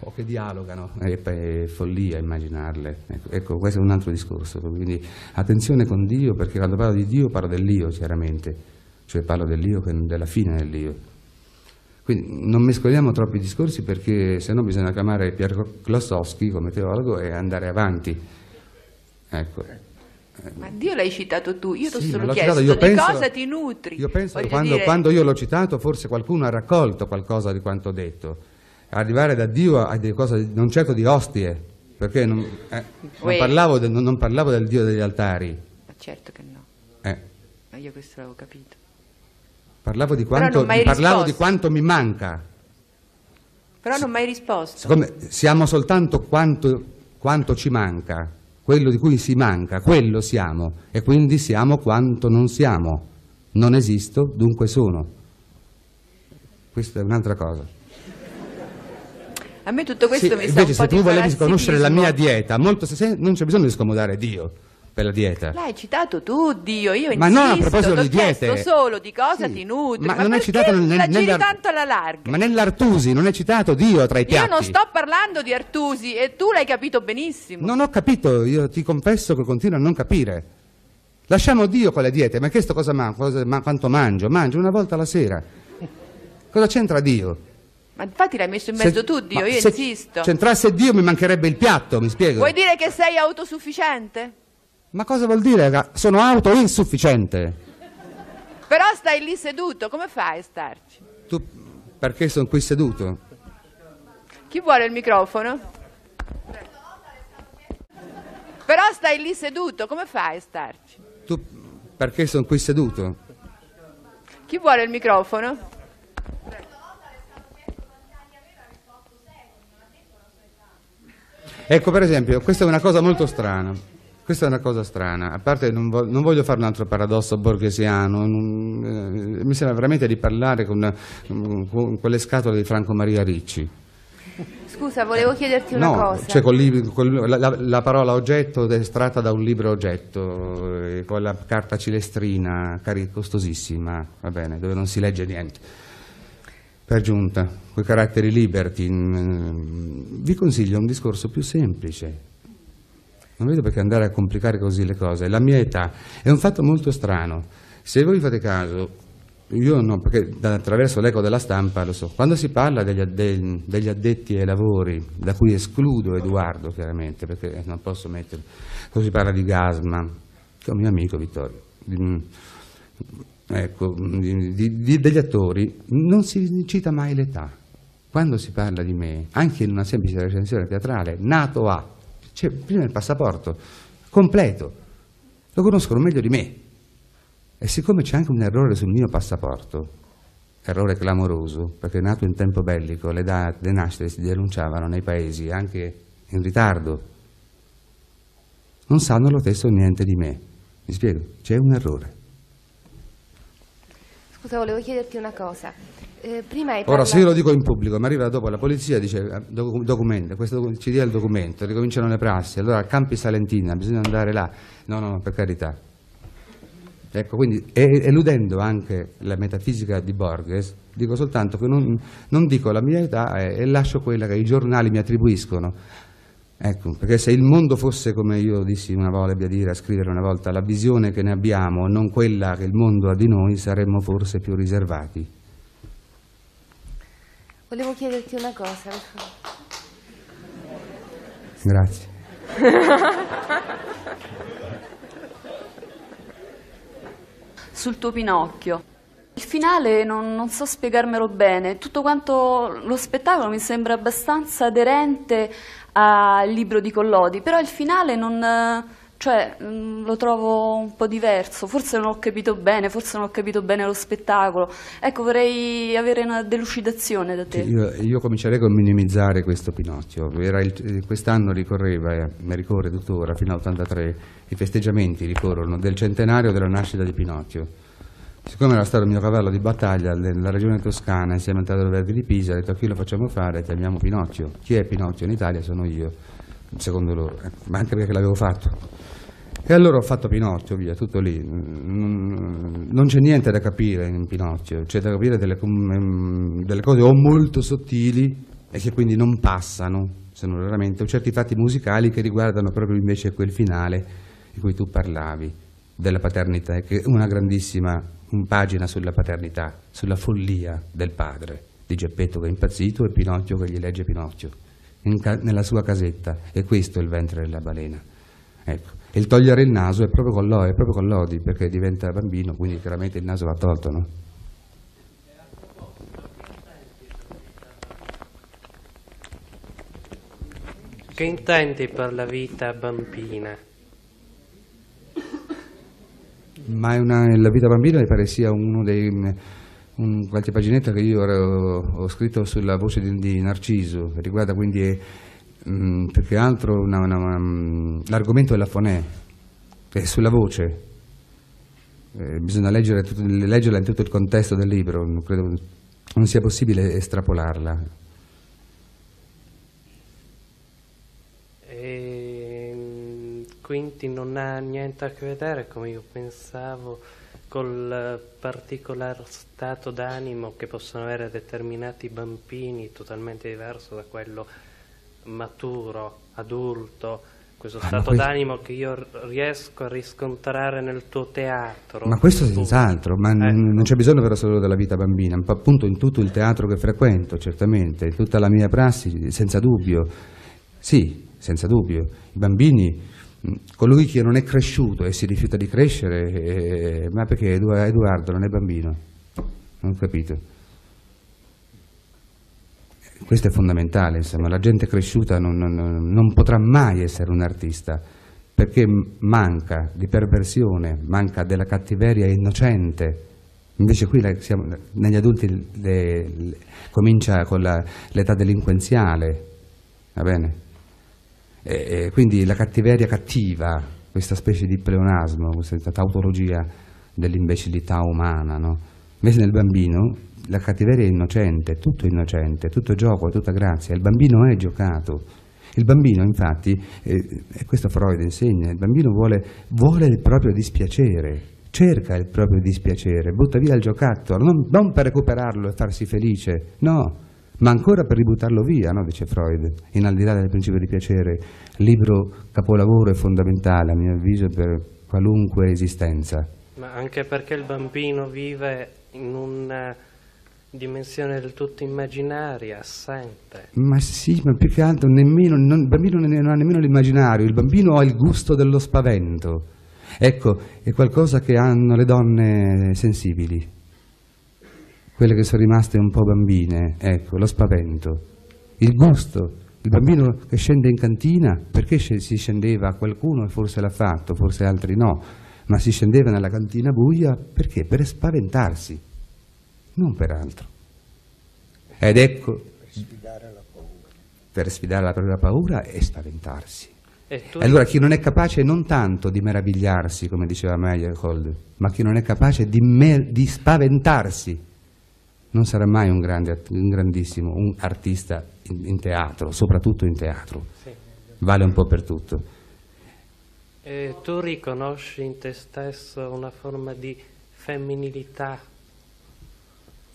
Speaker 3: o che dialogano, è, è follia immaginarle. Ecco, ecco, questo è un altro discorso. Quindi attenzione con Dio, perché quando parlo di Dio parlo dell'io, chiaramente, cioè parlo dell'io, della fine dell'io. Quindi non mescoliamo troppi discorsi perché sennò bisogna chiamare Piero Klossowski come teologo e andare avanti. Ecco.
Speaker 6: Ma Dio l'hai citato tu, io ti ho
Speaker 3: Sì,
Speaker 6: solo chiesto
Speaker 3: citato,
Speaker 6: di
Speaker 3: penso-
Speaker 6: cosa ti nutri.
Speaker 3: Io penso che quando,
Speaker 6: dire,
Speaker 3: quando io l'ho citato forse qualcuno ha raccolto qualcosa di quanto ho detto. Arrivare da Dio a delle cose, non certo di ostie, perché non, eh, non parlavo, del- non- non parlavo del Dio degli altari,
Speaker 6: Ma certo che no,
Speaker 3: eh,
Speaker 6: ma io questo l'avevo capito.
Speaker 3: Parlavo, di quanto, parlavo di quanto mi manca.
Speaker 6: Però non mi hai risposto.
Speaker 3: Siccome siamo soltanto quanto, quanto ci manca, quello di cui si manca, quello siamo, e quindi siamo quanto non siamo. Non esisto, dunque sono. Questa è un'altra cosa.
Speaker 6: A me tutto questo
Speaker 3: Sì,
Speaker 6: mi un
Speaker 3: invece
Speaker 6: po'
Speaker 3: se
Speaker 6: di
Speaker 3: tu volessi conoscere la mia dieta, molto se- non c'è bisogno di scomodare Dio per la dieta.
Speaker 6: L'hai citato tu, Dio, io
Speaker 3: Ma
Speaker 6: insisto,
Speaker 3: non a proposito di diete.
Speaker 6: chiesto solo di cosa
Speaker 3: Sì,
Speaker 6: ti nutri.
Speaker 3: ma non è citato nel-
Speaker 6: la giri
Speaker 3: nell'ar-
Speaker 6: tanto alla larga?
Speaker 3: Ma nell'Artusi non è citato Dio tra i
Speaker 6: Io
Speaker 3: piatti.
Speaker 6: non sto parlando di Artusi e tu l'hai capito benissimo.
Speaker 3: Non ho capito, io ti confesso che continuo a non capire. Lasciamo Dio con le diete, ma questo cosa manco, cosa- ma quanto mangio? Mangio una volta alla sera. Cosa c'entra Dio?
Speaker 6: Ma infatti l'hai messo in
Speaker 3: Se-
Speaker 6: mezzo tu, Dio,
Speaker 3: ma
Speaker 6: io
Speaker 3: se
Speaker 6: insisto.
Speaker 3: c'entrasse Dio mi mancherebbe il piatto, mi spiego?
Speaker 6: Vuoi dire che sei autosufficiente?
Speaker 3: Ma cosa vuol dire? Sono autoinsufficiente.
Speaker 6: Però stai lì seduto, come fai a starci?
Speaker 3: Tu perché sono qui seduto?
Speaker 6: Chi vuole il microfono? Però stai lì seduto, come fai a starci?
Speaker 3: tu perché sono qui seduto?
Speaker 6: Chi vuole il microfono?
Speaker 3: Ecco, per esempio, questa è una cosa molto strana. Questa è una cosa strana, a parte non, vo- non voglio fare un altro paradosso borghesiano, non- eh, mi sembra veramente di parlare con, con quelle scatole di Franco Maria Ricci.
Speaker 6: Scusa, volevo chiederti una
Speaker 3: no,
Speaker 6: cosa.
Speaker 3: cioè col col- la, la- la parola oggetto è estratta da un libro oggetto, eh, con la carta cilestrina, cari- costosissima, va bene, dove non si legge niente. Per giunta, quei caratteri liberty, mm, vi consiglio un discorso più semplice. Non vedo perché andare a complicare così le cose. La mia età è un fatto molto strano. Se voi fate caso, io no, perché attraverso l'eco della stampa lo so, quando si parla degli, adde- degli addetti ai lavori, da cui escludo Edoardo chiaramente, perché non posso mettere, quando si parla di Gasma, che è un mio amico Vittorio, di- ecco, di- di- degli attori, non si cita mai l'età. Quando si parla di me, anche in una semplice recensione teatrale, nato a, c'è prima il passaporto completo, lo conoscono meglio di me. E siccome c'è anche un errore sul mio passaporto, errore clamoroso, perché nato in tempo bellico, le date le nascite si denunciavano nei paesi anche in ritardo, non sanno lo stesso niente di me. Mi spiego? C'è un errore.
Speaker 7: Scusa, volevo chiederti una cosa. Eh, prima hai
Speaker 3: Ora,
Speaker 7: parlato...
Speaker 3: se io lo dico in pubblico, mi arriva dopo la polizia dice eh, doc- documento, questo ci dia il documento, ricominciano le prassi, allora Campi Salentina bisogna andare là. No, no, per carità. Ecco, quindi eludendo anche la metafisica di Borges, dico soltanto che non, non dico la mia età e, e lascio quella che i giornali mi attribuiscono. Ecco, perché se il mondo fosse come io dissi una volta, dire, a scrivere una volta, la visione che ne abbiamo, non quella che il mondo ha di noi, saremmo forse più riservati.
Speaker 7: Volevo chiederti una cosa.
Speaker 3: Grazie.
Speaker 8: sul tuo Pinocchio. Il finale non, non so spiegarmelo bene, tutto quanto lo spettacolo mi sembra abbastanza aderente al libro di Collodi, però il finale non, eh, cioè, mm, lo trovo un po' diverso, forse non ho capito bene, forse non ho capito bene lo spettacolo. Ecco, vorrei avere una delucidazione da te.
Speaker 3: Io, io comincerei con minimizzare questo Pinocchio. Eh, quest'anno ricorreva, e mi ricorre tuttora, fino all'83, i festeggiamenti ricorrono del centenario della nascita di Pinocchio. Siccome era stato il mio cavallo di battaglia nella regione toscana, insieme al Teatro Verdi di Pisa, ho detto a chi lo facciamo fare? Chiamiamo Pinocchio. Chi è Pinocchio in Italia? Sono io, secondo loro, eh, ma anche perché l'avevo fatto. E allora ho fatto Pinocchio, via, tutto lì. Non, c'è niente da capire in Pinocchio, c'è da capire delle, ehm, delle cose o molto sottili e che quindi non passano, se non raramente, o certi fatti musicali che riguardano proprio invece quel finale di cui tu parlavi, della paternità, che è una grandissima pagina sulla paternità, sulla follia del padre, di Geppetto che è impazzito e Pinocchio che gli legge Pinocchio in nella sua casetta, e questo è il ventre della balena. Ecco. E il togliere il naso è proprio con Lodi, proprio con Lodi perché diventa bambino, quindi chiaramente il naso va tolto, no?
Speaker 4: Che intendi per la vita bambina?
Speaker 3: Ma una, la vita bambina mi pare sia uno dei un, qualche paginetta che io ho, ho scritto sulla voce di, di Narciso, riguarda quindi mh, più che altro una- l'argomento della fonè, è sulla voce. Eh, bisogna leggere leggerla in tutto il contesto del libro, non credo non sia possibile estrapolarla.
Speaker 4: E, mm, quindi non ha niente a che vedere, come io pensavo, col particolare stato d'animo che possono avere determinati bambini, totalmente diverso da quello maturo, adulto, questo
Speaker 3: Ah,
Speaker 4: stato
Speaker 3: questo-
Speaker 4: d'animo che io riesco a riscontrare nel tuo teatro.
Speaker 3: Ma questo senz'altro, ma
Speaker 4: Ecco.
Speaker 3: non c'è bisogno però solo della vita bambina, ma appunto in tutto il teatro che frequento, certamente, in tutta la mia prassi, senza dubbio. Sì, senza dubbio. I bambini, colui che non è cresciuto e si rifiuta di crescere, eh, ma perché Edoardo non è bambino? Non ho capito. Questo è fondamentale, insomma, la gente cresciuta non, non- non potrà mai essere un artista, perché manca di perversione, manca della cattiveria innocente. Invece qui le, siamo, negli adulti le, le, comincia con l'età delinquenziale, va bene? E, e quindi la cattiveria cattiva, questa specie di pleonasmo, questa tautologia dell'imbecillità umana, no? Invece nel bambino la cattiveria è innocente, tutto innocente, tutto gioco, tutta grazia, il bambino è giocato. Il bambino infatti, eh, e questo Freud insegna, il bambino vuole, vuole, il proprio dispiacere, cerca il proprio dispiacere, butta via il giocattolo, non, non per recuperarlo e farsi felice, no, ma ancora per ributtarlo via, no? dice Freud, in al di là del principio di piacere, libro capolavoro e fondamentale a mio avviso per qualunque esistenza.
Speaker 4: Ma anche perché il bambino vive in una dimensione del tutto immaginaria, assente.
Speaker 3: Ma sì, ma più che altro nemmeno, non, il bambino non ha nemmeno l'immaginario, il bambino ha il gusto dello spavento. Ecco, è qualcosa che hanno le donne sensibili, quelle che sono rimaste un po' bambine, ecco, lo spavento, il gusto. Il bambino che scende in cantina, perché si scendeva? Qualcuno forse l'ha fatto, forse altri no, ma si scendeva nella cantina buia perché? Per spaventarsi non per altro. Ed ecco, per sfidare la paura, per sfidare la propria paura e spaventarsi. E allora chi non è capace non tanto di meravigliarsi, come diceva Meyerhold, ma chi non è capace di, di spaventarsi, non sarà mai un, grande, un grandissimo un artista in, in, teatro, soprattutto in teatro. Sì. Vale un po' per tutto.
Speaker 4: E tu riconosci in te stesso una forma di femminilità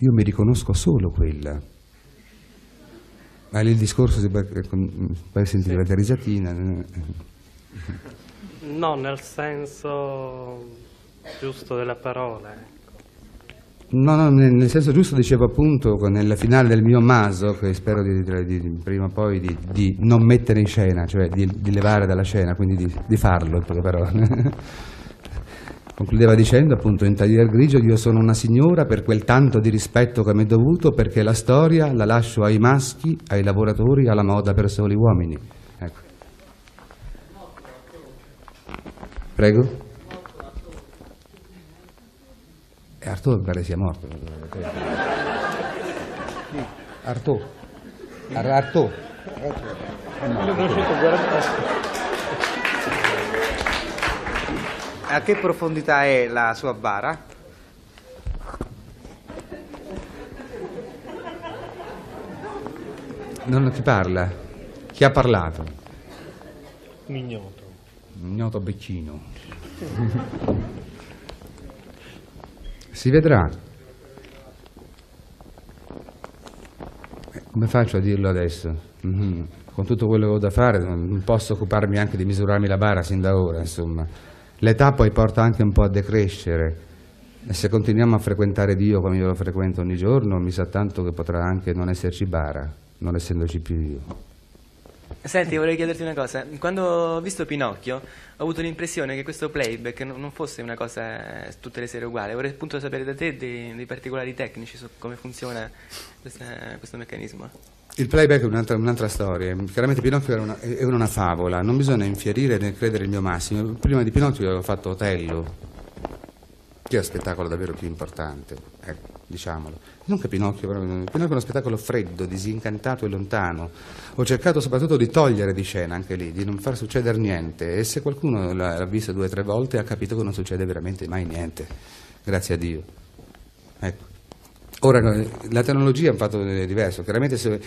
Speaker 3: io mi riconosco solo quella. Ma il discorso si può sentire la risatina.
Speaker 4: No, nel senso giusto della parola.
Speaker 3: No, no, nel senso giusto dicevo appunto nella finale del mio maso, che spero di, di, di prima o poi di, di, non mettere in scena, cioè di, levare dalla scena, quindi di, farlo in poche parole. Concludeva dicendo appunto in tagliere grigio io sono una signora per quel tanto di rispetto che mi è dovuto perché la storia la lascio ai maschi, ai lavoratori, alla moda per soli uomini. Ecco. Prego. E Artù pare sia morto. Artù. Artù. Artù.
Speaker 9: a che profondità è la sua bara?
Speaker 3: Non ti parla. Chi ha parlato?
Speaker 4: Mignoto.
Speaker 3: Mignoto Beccino. Si vedrà. Come faccio a dirlo adesso? Mm-hmm. Con tutto quello che ho da fare non posso occuparmi anche di misurarmi la bara sin da ora, insomma. L'età poi porta anche un po' a decrescere e se continuiamo a frequentare Dio come io lo frequento ogni giorno, mi sa tanto che potrà anche non esserci bara, non essendoci più Dio.
Speaker 10: Senti, vorrei chiederti una cosa. Quando ho visto Pinocchio, ho avuto l'impressione che questo playback non fosse una cosa tutte le sere uguale. Vorrei appunto sapere da te dei, dei particolari tecnici su come funziona questa, questo meccanismo.
Speaker 3: Il playback è un'altra, un'altra storia. Chiaramente Pinocchio una, è una favola, non bisogna infierire né credere il mio massimo. Prima di Pinocchio avevo fatto Otello, che è uno spettacolo davvero più importante, ecco, diciamolo. Non che Pinocchio, però, Pinocchio è uno spettacolo freddo, disincantato e lontano. Ho cercato soprattutto di togliere di scena anche lì, di non far succedere niente. E se qualcuno l'ha visto due o tre volte ha capito che non succede veramente mai niente. Grazie a Dio. Ecco. Ora la tecnologia è un fatto diverso, chiaramente se,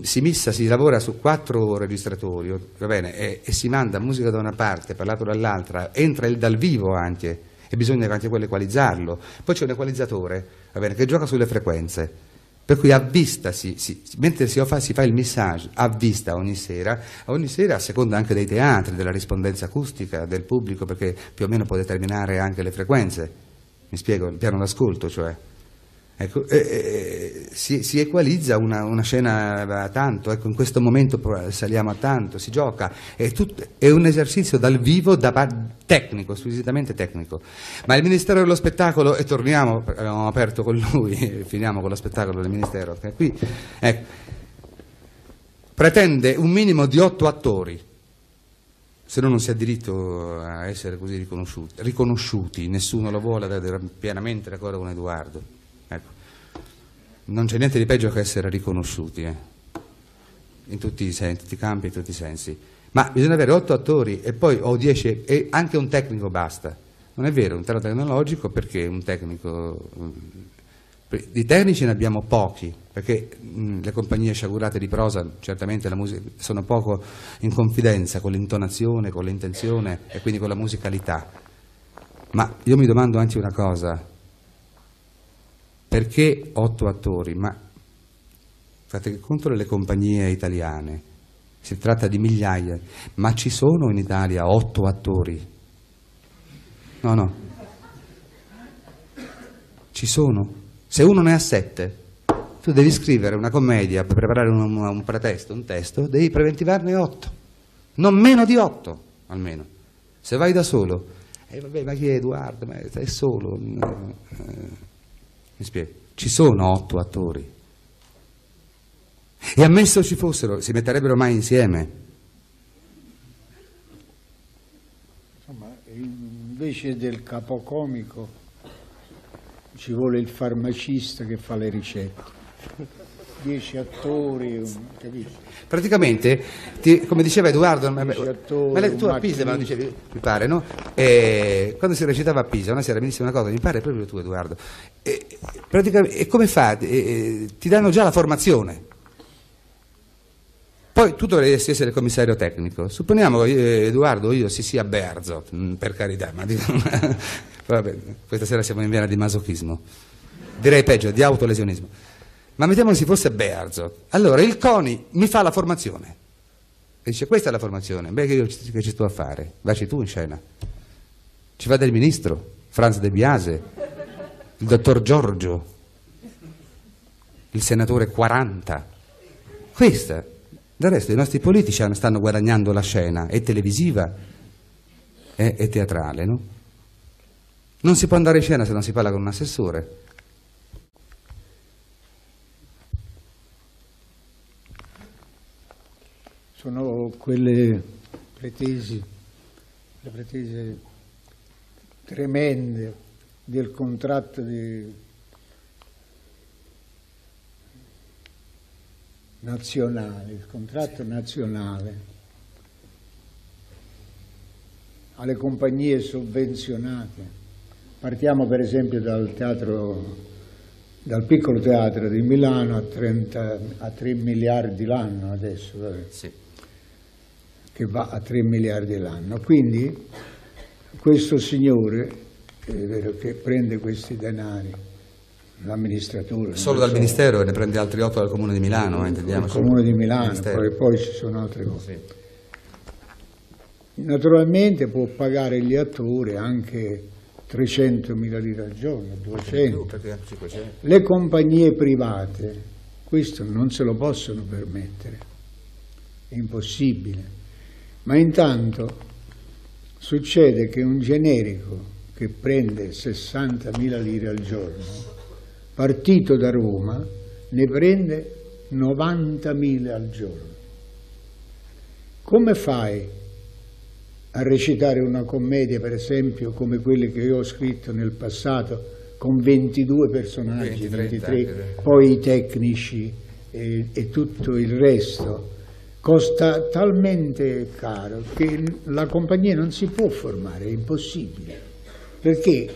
Speaker 3: si missa, si lavora su quattro registratori bene, e, e, si manda musica da una parte, parlato dall'altra, entra il dal vivo anche e bisogna anche quello equalizzarlo. Poi c'è un equalizzatore bene, che gioca sulle frequenze, per cui a vista, si, si, mentre si fa, si fa, il messaggio a vista ogni sera, ogni sera a seconda anche dei teatri, della rispondenza acustica del pubblico, perché più o meno può determinare anche le frequenze, mi spiego, il piano d'ascolto cioè. Ecco, eh, eh, si, si, equalizza una, una, scena tanto, ecco, in questo momento saliamo a tanto, si gioca, è, tutto, è un esercizio dal vivo da, tecnico, squisitamente tecnico. Ma il Ministero dello Spettacolo, e torniamo, abbiamo aperto con lui, finiamo con lo spettacolo del Ministero, qui, ecco, pretende un minimo di otto attori se no non si ha diritto a essere così riconosciuti, riconosciuti. nessuno lo vuole, ero pienamente d'accordo con Edoardo. Non c'è niente di peggio che essere riconosciuti, eh. in, tutti i, in tutti i campi, in tutti i sensi. Ma bisogna avere otto attori e poi o dieci, e anche un tecnico basta. Non è vero, un terreno tecnologico perché un tecnico... Di tecnici ne abbiamo pochi, perché mh, le compagnie sciagurate di prosa certamente sono poco in confidenza con l'intonazione, con l'intenzione e quindi con la musicalità. Ma io mi domando anche una cosa, perché otto attori? Ma fate conto delle compagnie italiane, si tratta di migliaia, ma ci sono in Italia otto attori? No, no. Ci sono. Se uno ne ha sette, tu devi scrivere una commedia per preparare un, un pretesto, un testo, devi preventivarne otto, non meno di otto almeno. Se vai da solo, eh, vabbè, ma chi è Edoardo? Ma è solo. Eh, mi spiego. Ci sono otto attori. E ammesso ci fossero, si metterebbero mai insieme?
Speaker 2: Insomma, invece del capocomico ci vuole il farmacista che fa le ricette dieci attori, capito?
Speaker 3: Praticamente, ti, come diceva Edoardo, ma, attori, ma tu a Pisa, ma dicevi, mi pare, no? E, quando si recitava a Pisa, una sera mi disse una cosa, mi pare proprio tu Edoardo, e, e come fa? E, ti danno già la formazione. Poi tu dovresti essere il commissario tecnico. Supponiamo che io, Edoardo io si sia Berzot, mm, per carità, ma dico, vabbè, questa sera siamo in vena di masochismo. Direi peggio, di autolesionismo. Ma mettiamo che si fosse Berzot. Allora il CONI mi fa la formazione. E dice questa è la formazione. Beh, che io che ci sto a fare? Vacci tu in scena. Ci va del ministro, Franz De Biase, il dottor Giorgio, il senatore 40. Questa. Del resto i nostri politici stanno guadagnando la scena, è televisiva è teatrale, no? Non si può andare in scena se non si parla con un assessore.
Speaker 2: Sono quelle pretese, le pretese tremende del contratto di nazionale, il contratto nazionale alle compagnie sovvenzionate. Partiamo per esempio dal teatro, dal piccolo teatro di Milano a, 30, a 3 miliardi l'anno adesso. Sì che va a 3 miliardi l'anno. Quindi questo signore vero, che prende questi denari, l'amministratore...
Speaker 3: Solo dal so, Ministero e ne prende altri 8 dal Comune di Milano, eh, intendiamo.
Speaker 2: Il Comune di Milano, poi, poi, ci sono altre cose. Sì. Naturalmente può pagare gli attori anche 300 mila lire al giorno, 200. Le compagnie private questo non se lo possono permettere, è impossibile. Ma intanto succede che un generico che prende 60.000 lire al giorno, partito da Roma, ne prende 90.000 al giorno. Come fai a recitare una commedia, per esempio, come quelle che io ho scritto nel passato, con 22 personaggi, 20, 23, poi i tecnici e, e tutto il resto, costa talmente caro che la compagnia non si può formare, è impossibile, perché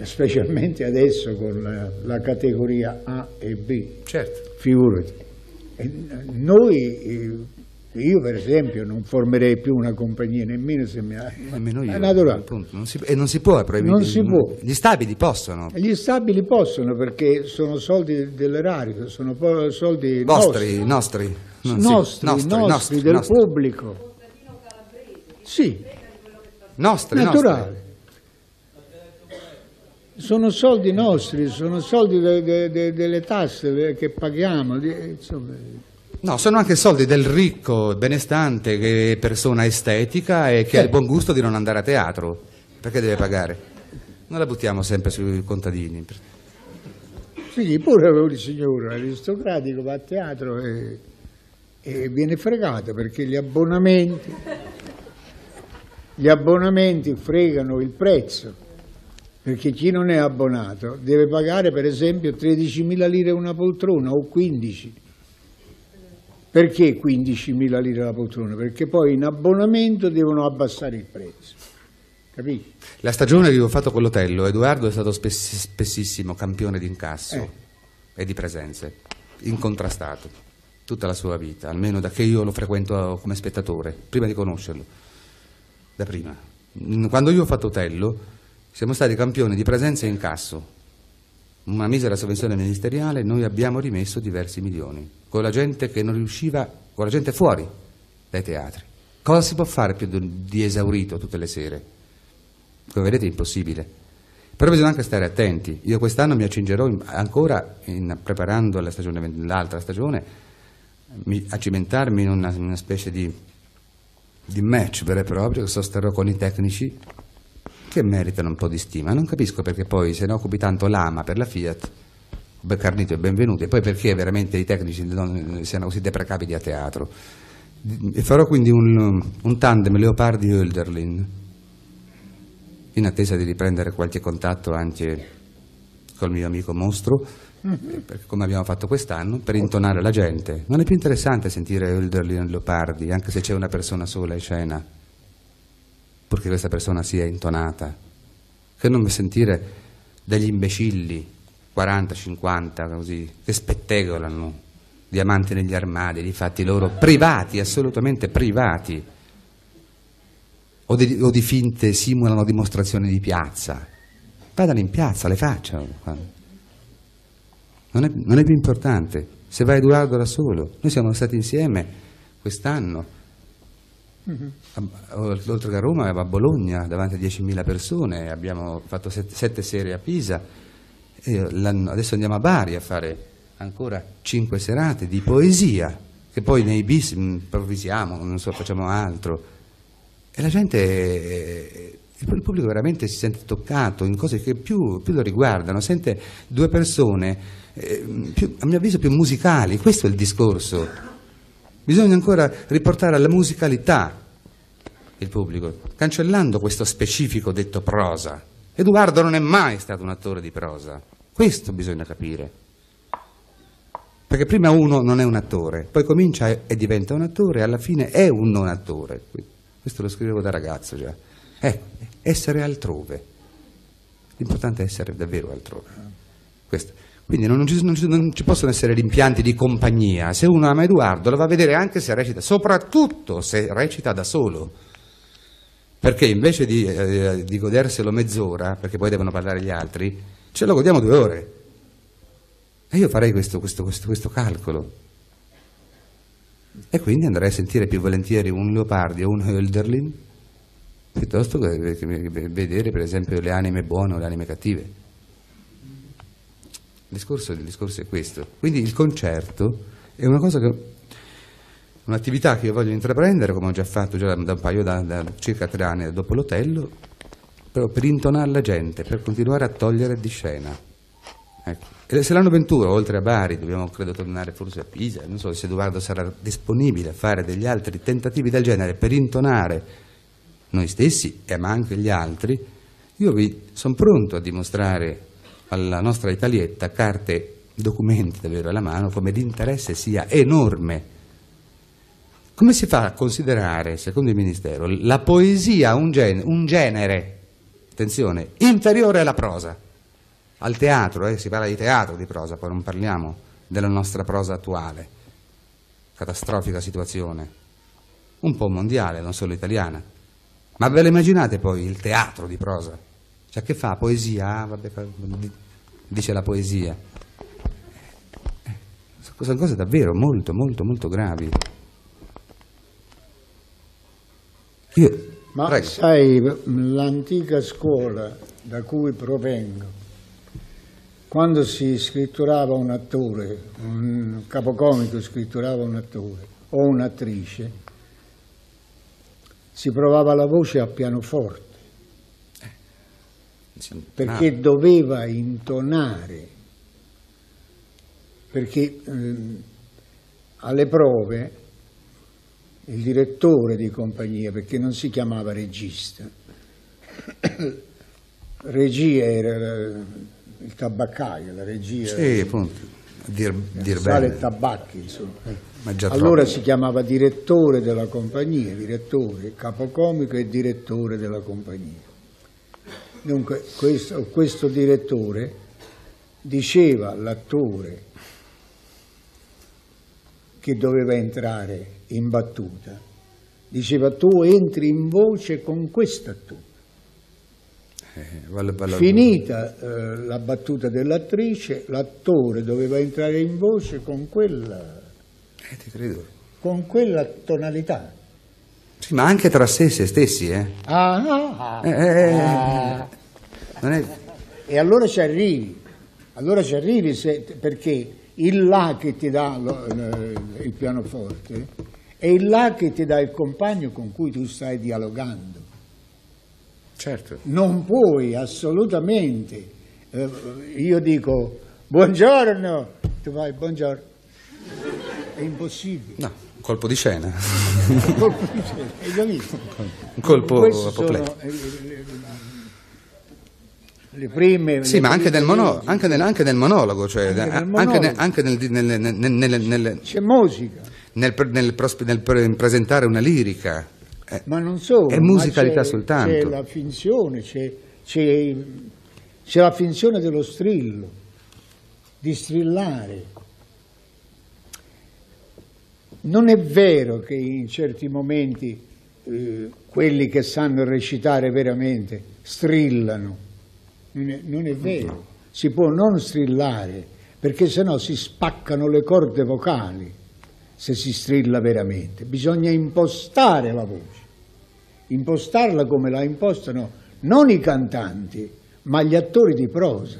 Speaker 2: specialmente adesso con la, la categoria A e B,
Speaker 3: certo.
Speaker 2: figurati, noi io per esempio non formerei più una compagnia nemmeno se mi ha...
Speaker 3: Nemmeno io, appunto, non si, e non si può,
Speaker 2: non si può.
Speaker 3: Gli stabili possono.
Speaker 2: Gli stabili possono perché sono soldi dell'erario, sono soldi
Speaker 3: vostri, nostri.
Speaker 2: Nostri, nostri, nostri, nostri, nostri del nostri. pubblico. Sì.
Speaker 3: Nostri,
Speaker 2: Naturale. Sono soldi nostri, sono soldi de, de, de, delle tasse che paghiamo. Insomma.
Speaker 3: No, sono anche soldi del ricco, benestante, che è persona estetica e che eh. ha il buon gusto di non andare a teatro. Perché deve pagare? Non la buttiamo sempre sui contadini.
Speaker 2: Sì, pure un signore aristocratico va a teatro e, e viene fregato perché gli abbonamenti Gli abbonamenti fregano il prezzo, perché chi non è abbonato deve pagare per esempio 13.000 lire una poltrona o 15. Perché 15.000 lire la poltrona? Perché poi in abbonamento devono abbassare il prezzo. Capisci?
Speaker 3: La stagione che ho fatto con l'Otello, Edoardo è stato spess- spessissimo campione di incasso
Speaker 2: Eh.
Speaker 3: e di presenze, incontrastato tutta la sua vita, almeno da che io lo frequento come spettatore, prima di conoscerlo, da prima. Quando io ho fatto Otello siamo stati campioni di presenze e incasso, una misera sovvenzione ministeriale, noi abbiamo rimesso diversi milioni, con la gente che non riusciva, con la gente fuori dai teatri. Cosa si può fare più di esaurito tutte le sere? Come vedete è impossibile. Però bisogna anche stare attenti. Io quest'anno mi accingerò in- ancora, in- preparando l'altra stagione, a cimentarmi in una, in una specie di, di match vero e proprio, sosterrò con i tecnici che meritano un po' di stima. Non capisco perché poi se ne occupi tanto l'ama per la Fiat, Carnito e benvenuti, e poi perché veramente i tecnici non- siano così deprecabili a teatro. E farò quindi un, un tandem Leopardi-Hölderlin in attesa di riprendere qualche contatto anche col mio amico mostro, eh, come abbiamo fatto quest'anno, per intonare la gente. Non è più interessante sentire Hölderlin e Leopardi, anche se c'è una persona sola in scena, purché questa persona sia intonata, che non sentire degli imbecilli, 40, 50, così, che spettegolano, diamanti negli armadi, di fatti loro privati, assolutamente privati o di, o di finte simulano dimostrazioni di piazza. Vadano in piazza, le facciano. Non è, non è più importante. Se va Edoardo da solo, noi siamo stati insieme quest'anno, a- oltre che a Roma, a Bologna, davanti a 10.000 persone, abbiamo fatto sette, sette serie a Pisa, e l'anno- adesso andiamo a Bari a fare ancora cinque serate di poesia, che poi nei bis mm, improvvisiamo, non so, facciamo altro. E la gente, eh, il pubblico veramente si sente toccato in cose che più, più lo riguardano, sente due persone, eh, più- a mio avviso, più musicali, questo è il discorso. Bisogna ancora riportare alla musicalità il pubblico, cancellando questo specifico detto prosa. Edoardo non è mai stato un attore di prosa, questo bisogna capire. Perché prima uno non è un attore, poi comincia e- diventa un attore alla fine è un non attore. Questo lo scrivevo da ragazzo già. Ecco, essere altrove. L'importante è essere davvero altrove. Questo. Quindi non ci, non ci- non ci possono essere rimpianti di compagnia. Se uno ama Edoardo lo va a vedere anche se recita, soprattutto se recita da solo. Perché invece di, eh, di goderselo mezz'ora, perché poi devono parlare gli altri, ce lo godiamo due ore. E io farei questo, questo, questo, questo calcolo. E quindi andrei a sentire più volentieri un Leopardi o un Hölderlin piuttosto che vedere per esempio le anime buone o le anime cattive. Il discorso, il discorso è questo. Quindi il concerto è una cosa che un'attività che io voglio intraprendere, come ho già fatto già da un paio da, da circa tre anni dopo l'hotello, però per intonare la gente, per continuare a togliere di scena. Ecco. E se l'anno Ventura, oltre a Bari, dobbiamo credo tornare forse a Pisa, non so se Edoardo sarà disponibile a fare degli altri tentativi del genere per intonare noi stessi, e ma anche gli altri, io vi sono pronto a dimostrare alla nostra Italietta carte, documenti da avere alla mano, come l'interesse sia enorme. Come si fa a considerare, secondo il Ministero, la poesia un, gen- un genere, attenzione, inferiore alla prosa? Al teatro, eh, si parla di teatro di prosa, poi non parliamo della nostra prosa attuale, catastrofica situazione, un po' mondiale, non solo italiana. Ma ve lo immaginate poi il teatro di prosa? Cioè che fa? Poesia? Ah, vabbè, dice la poesia. Eh, Sono cose davvero molto, molto, molto gravi. Io,
Speaker 2: Ma
Speaker 3: prego.
Speaker 2: sai, l'antica scuola da cui provengo, quando si scritturava un attore, un capocomico scritturava un attore o un'attrice, si provava la voce a pianoforte perché doveva intonare, perché ehm, alle prove il direttore di compagnia, perché non si chiamava regista. regia era il tabaccaio, la regia.
Speaker 3: Sì, appunto, dir, dir
Speaker 2: Sale
Speaker 3: bene.
Speaker 2: e tabacchi, insomma. Allora
Speaker 3: troppo.
Speaker 2: si chiamava direttore della compagnia, direttore, capocomico e direttore della compagnia. Dunque questo, questo direttore diceva all'attore che doveva entrare in battuta, diceva tu entri in voce con questa tu.
Speaker 3: Eh, vale- vale-
Speaker 2: Finita eh, la battuta dell'attrice, l'attore doveva entrare in voce con quella,
Speaker 3: Eh, ti credo.
Speaker 2: con quella tonalità.
Speaker 3: Sì, ma anche tra sé e se stessi, eh.
Speaker 2: Ah, ah.
Speaker 3: Eh, eh, eh.
Speaker 2: Ah.
Speaker 3: È...
Speaker 2: E allora ci arrivi, allora ci arrivi se- perché il là che ti dà lo- il, il pianoforte è il là che ti dà il compagno con cui tu stai dialogando.
Speaker 3: Certo.
Speaker 2: Non puoi assolutamente, eh, io dico buongiorno, tu vai buongiorno, è impossibile.
Speaker 3: No, un colpo di scena.
Speaker 2: Colpo di scena, Hai capito?
Speaker 3: Un colpo
Speaker 2: eh, le, prime...
Speaker 3: Sì,
Speaker 2: le
Speaker 3: ma anche nel, mono-
Speaker 2: leggi.
Speaker 3: anche nel- anche nel monologo, cioè,
Speaker 2: Anche nel monologo.
Speaker 3: anche, ne- anche nel, nel-
Speaker 2: C'è musica.
Speaker 3: nel presentare una lirica. Eh,
Speaker 2: Ma non solo.
Speaker 3: È musicalità soltanto.
Speaker 2: C'è la finzione, c'è la finzione dello strillo, di strillare. Non è vero che in certi momenti eh, quelli che sanno recitare veramente strillano. Non è, non è vero. Si può non strillare, perché sennò si spaccano le corde vocali se si strilla veramente. Bisogna impostare la voce impostarla come la impostano non i cantanti, ma gli attori di prosa,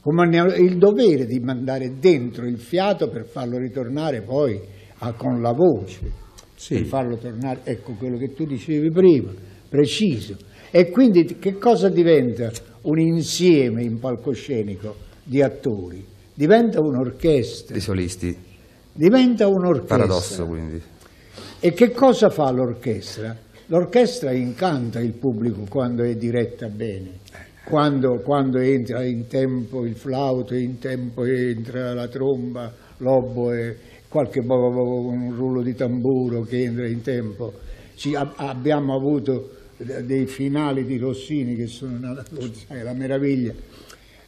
Speaker 2: come hanno il dovere di mandare dentro il fiato per farlo ritornare poi a- con la voce,
Speaker 3: Sì.
Speaker 2: per farlo tornare, ecco quello che tu dicevi prima, preciso. E quindi che cosa diventa un insieme in palcoscenico di attori? Diventa un'orchestra,
Speaker 3: di solisti.
Speaker 2: diventa un'orchestra.
Speaker 3: Paradosso, quindi.
Speaker 2: E che cosa fa l'orchestra? L'orchestra incanta il pubblico quando è diretta bene, quando, quando entra in tempo il flauto, in tempo entra la tromba, l'oboe, qualche un rullo di tamburo che entra in tempo. Ci ab- abbiamo avuto de- dei finali di Rossini che sono una, la meraviglia,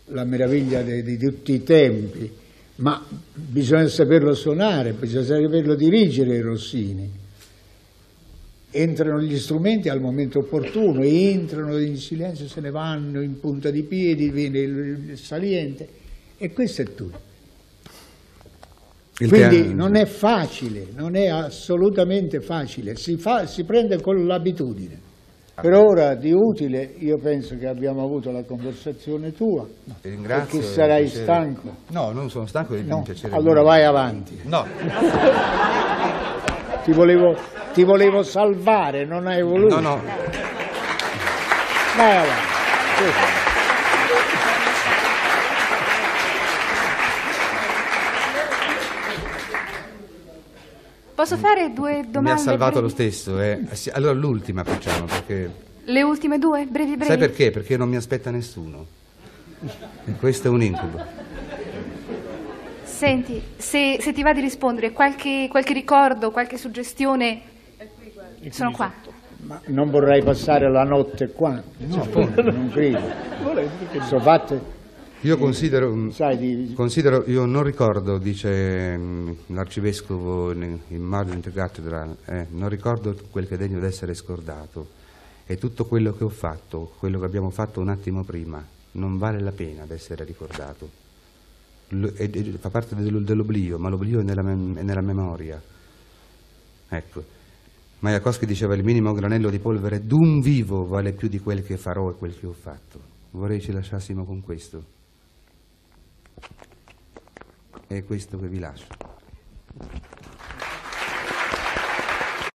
Speaker 2: la meraviglia de- di tutti i tempi, ma bisogna saperlo suonare, bisogna saperlo dirigere Rossini entrano gli strumenti al momento opportuno, entrano in silenzio, se ne vanno in punta di piedi, viene il saliente e questo è tutto.
Speaker 3: Il
Speaker 2: Quindi
Speaker 3: piano-
Speaker 2: non è facile, non è assolutamente facile, si, fa- si prende con l'abitudine. Per ora di utile io penso che abbiamo avuto la conversazione tua,
Speaker 3: Ti ringrazio.
Speaker 2: perché sarai stanco.
Speaker 3: No, non sono stanco, è
Speaker 2: No?
Speaker 3: piacere.
Speaker 2: Allora vai avanti.
Speaker 3: No,
Speaker 2: Ti volevo, ti volevo salvare, non hai voluto.
Speaker 3: no, no.
Speaker 2: Vai avanti.
Speaker 5: Posso fare due domande?
Speaker 3: Mi ha salvato lo
Speaker 5: brevi?
Speaker 3: stesso. eh. Allora l'ultima facciamo, perché...
Speaker 5: Le ultime due? Brevi, brevi.
Speaker 3: Sai perché? Perché non mi aspetta nessuno. E questo è un incubo.
Speaker 5: Senti, se, se ti va di rispondere, qualche, qualche ricordo, qualche suggestione? Sono qua.
Speaker 2: Ma non vorrei passare la notte qua? No, non credo. Sono fatte,
Speaker 3: Io considero,
Speaker 2: sai, di,
Speaker 3: considero, io non ricordo, dice mm, l'arcivescovo in in Margine Cathedra, eh, non ricordo quel che è degno d'essere scordato. E tutto quello che ho fatto, quello che abbiamo fatto un attimo prima, non vale la pena di essere ricordato. L- e- e- fa parte del- dell'oblio, ma l'oblio è è nella memoria. Ecco. Majakowski diceva il minimo granello di polvere d'un vivo vale più di quel che farò e quel che ho fatto. Vorrei ci lasciassimo con questo è questo che vi lascio.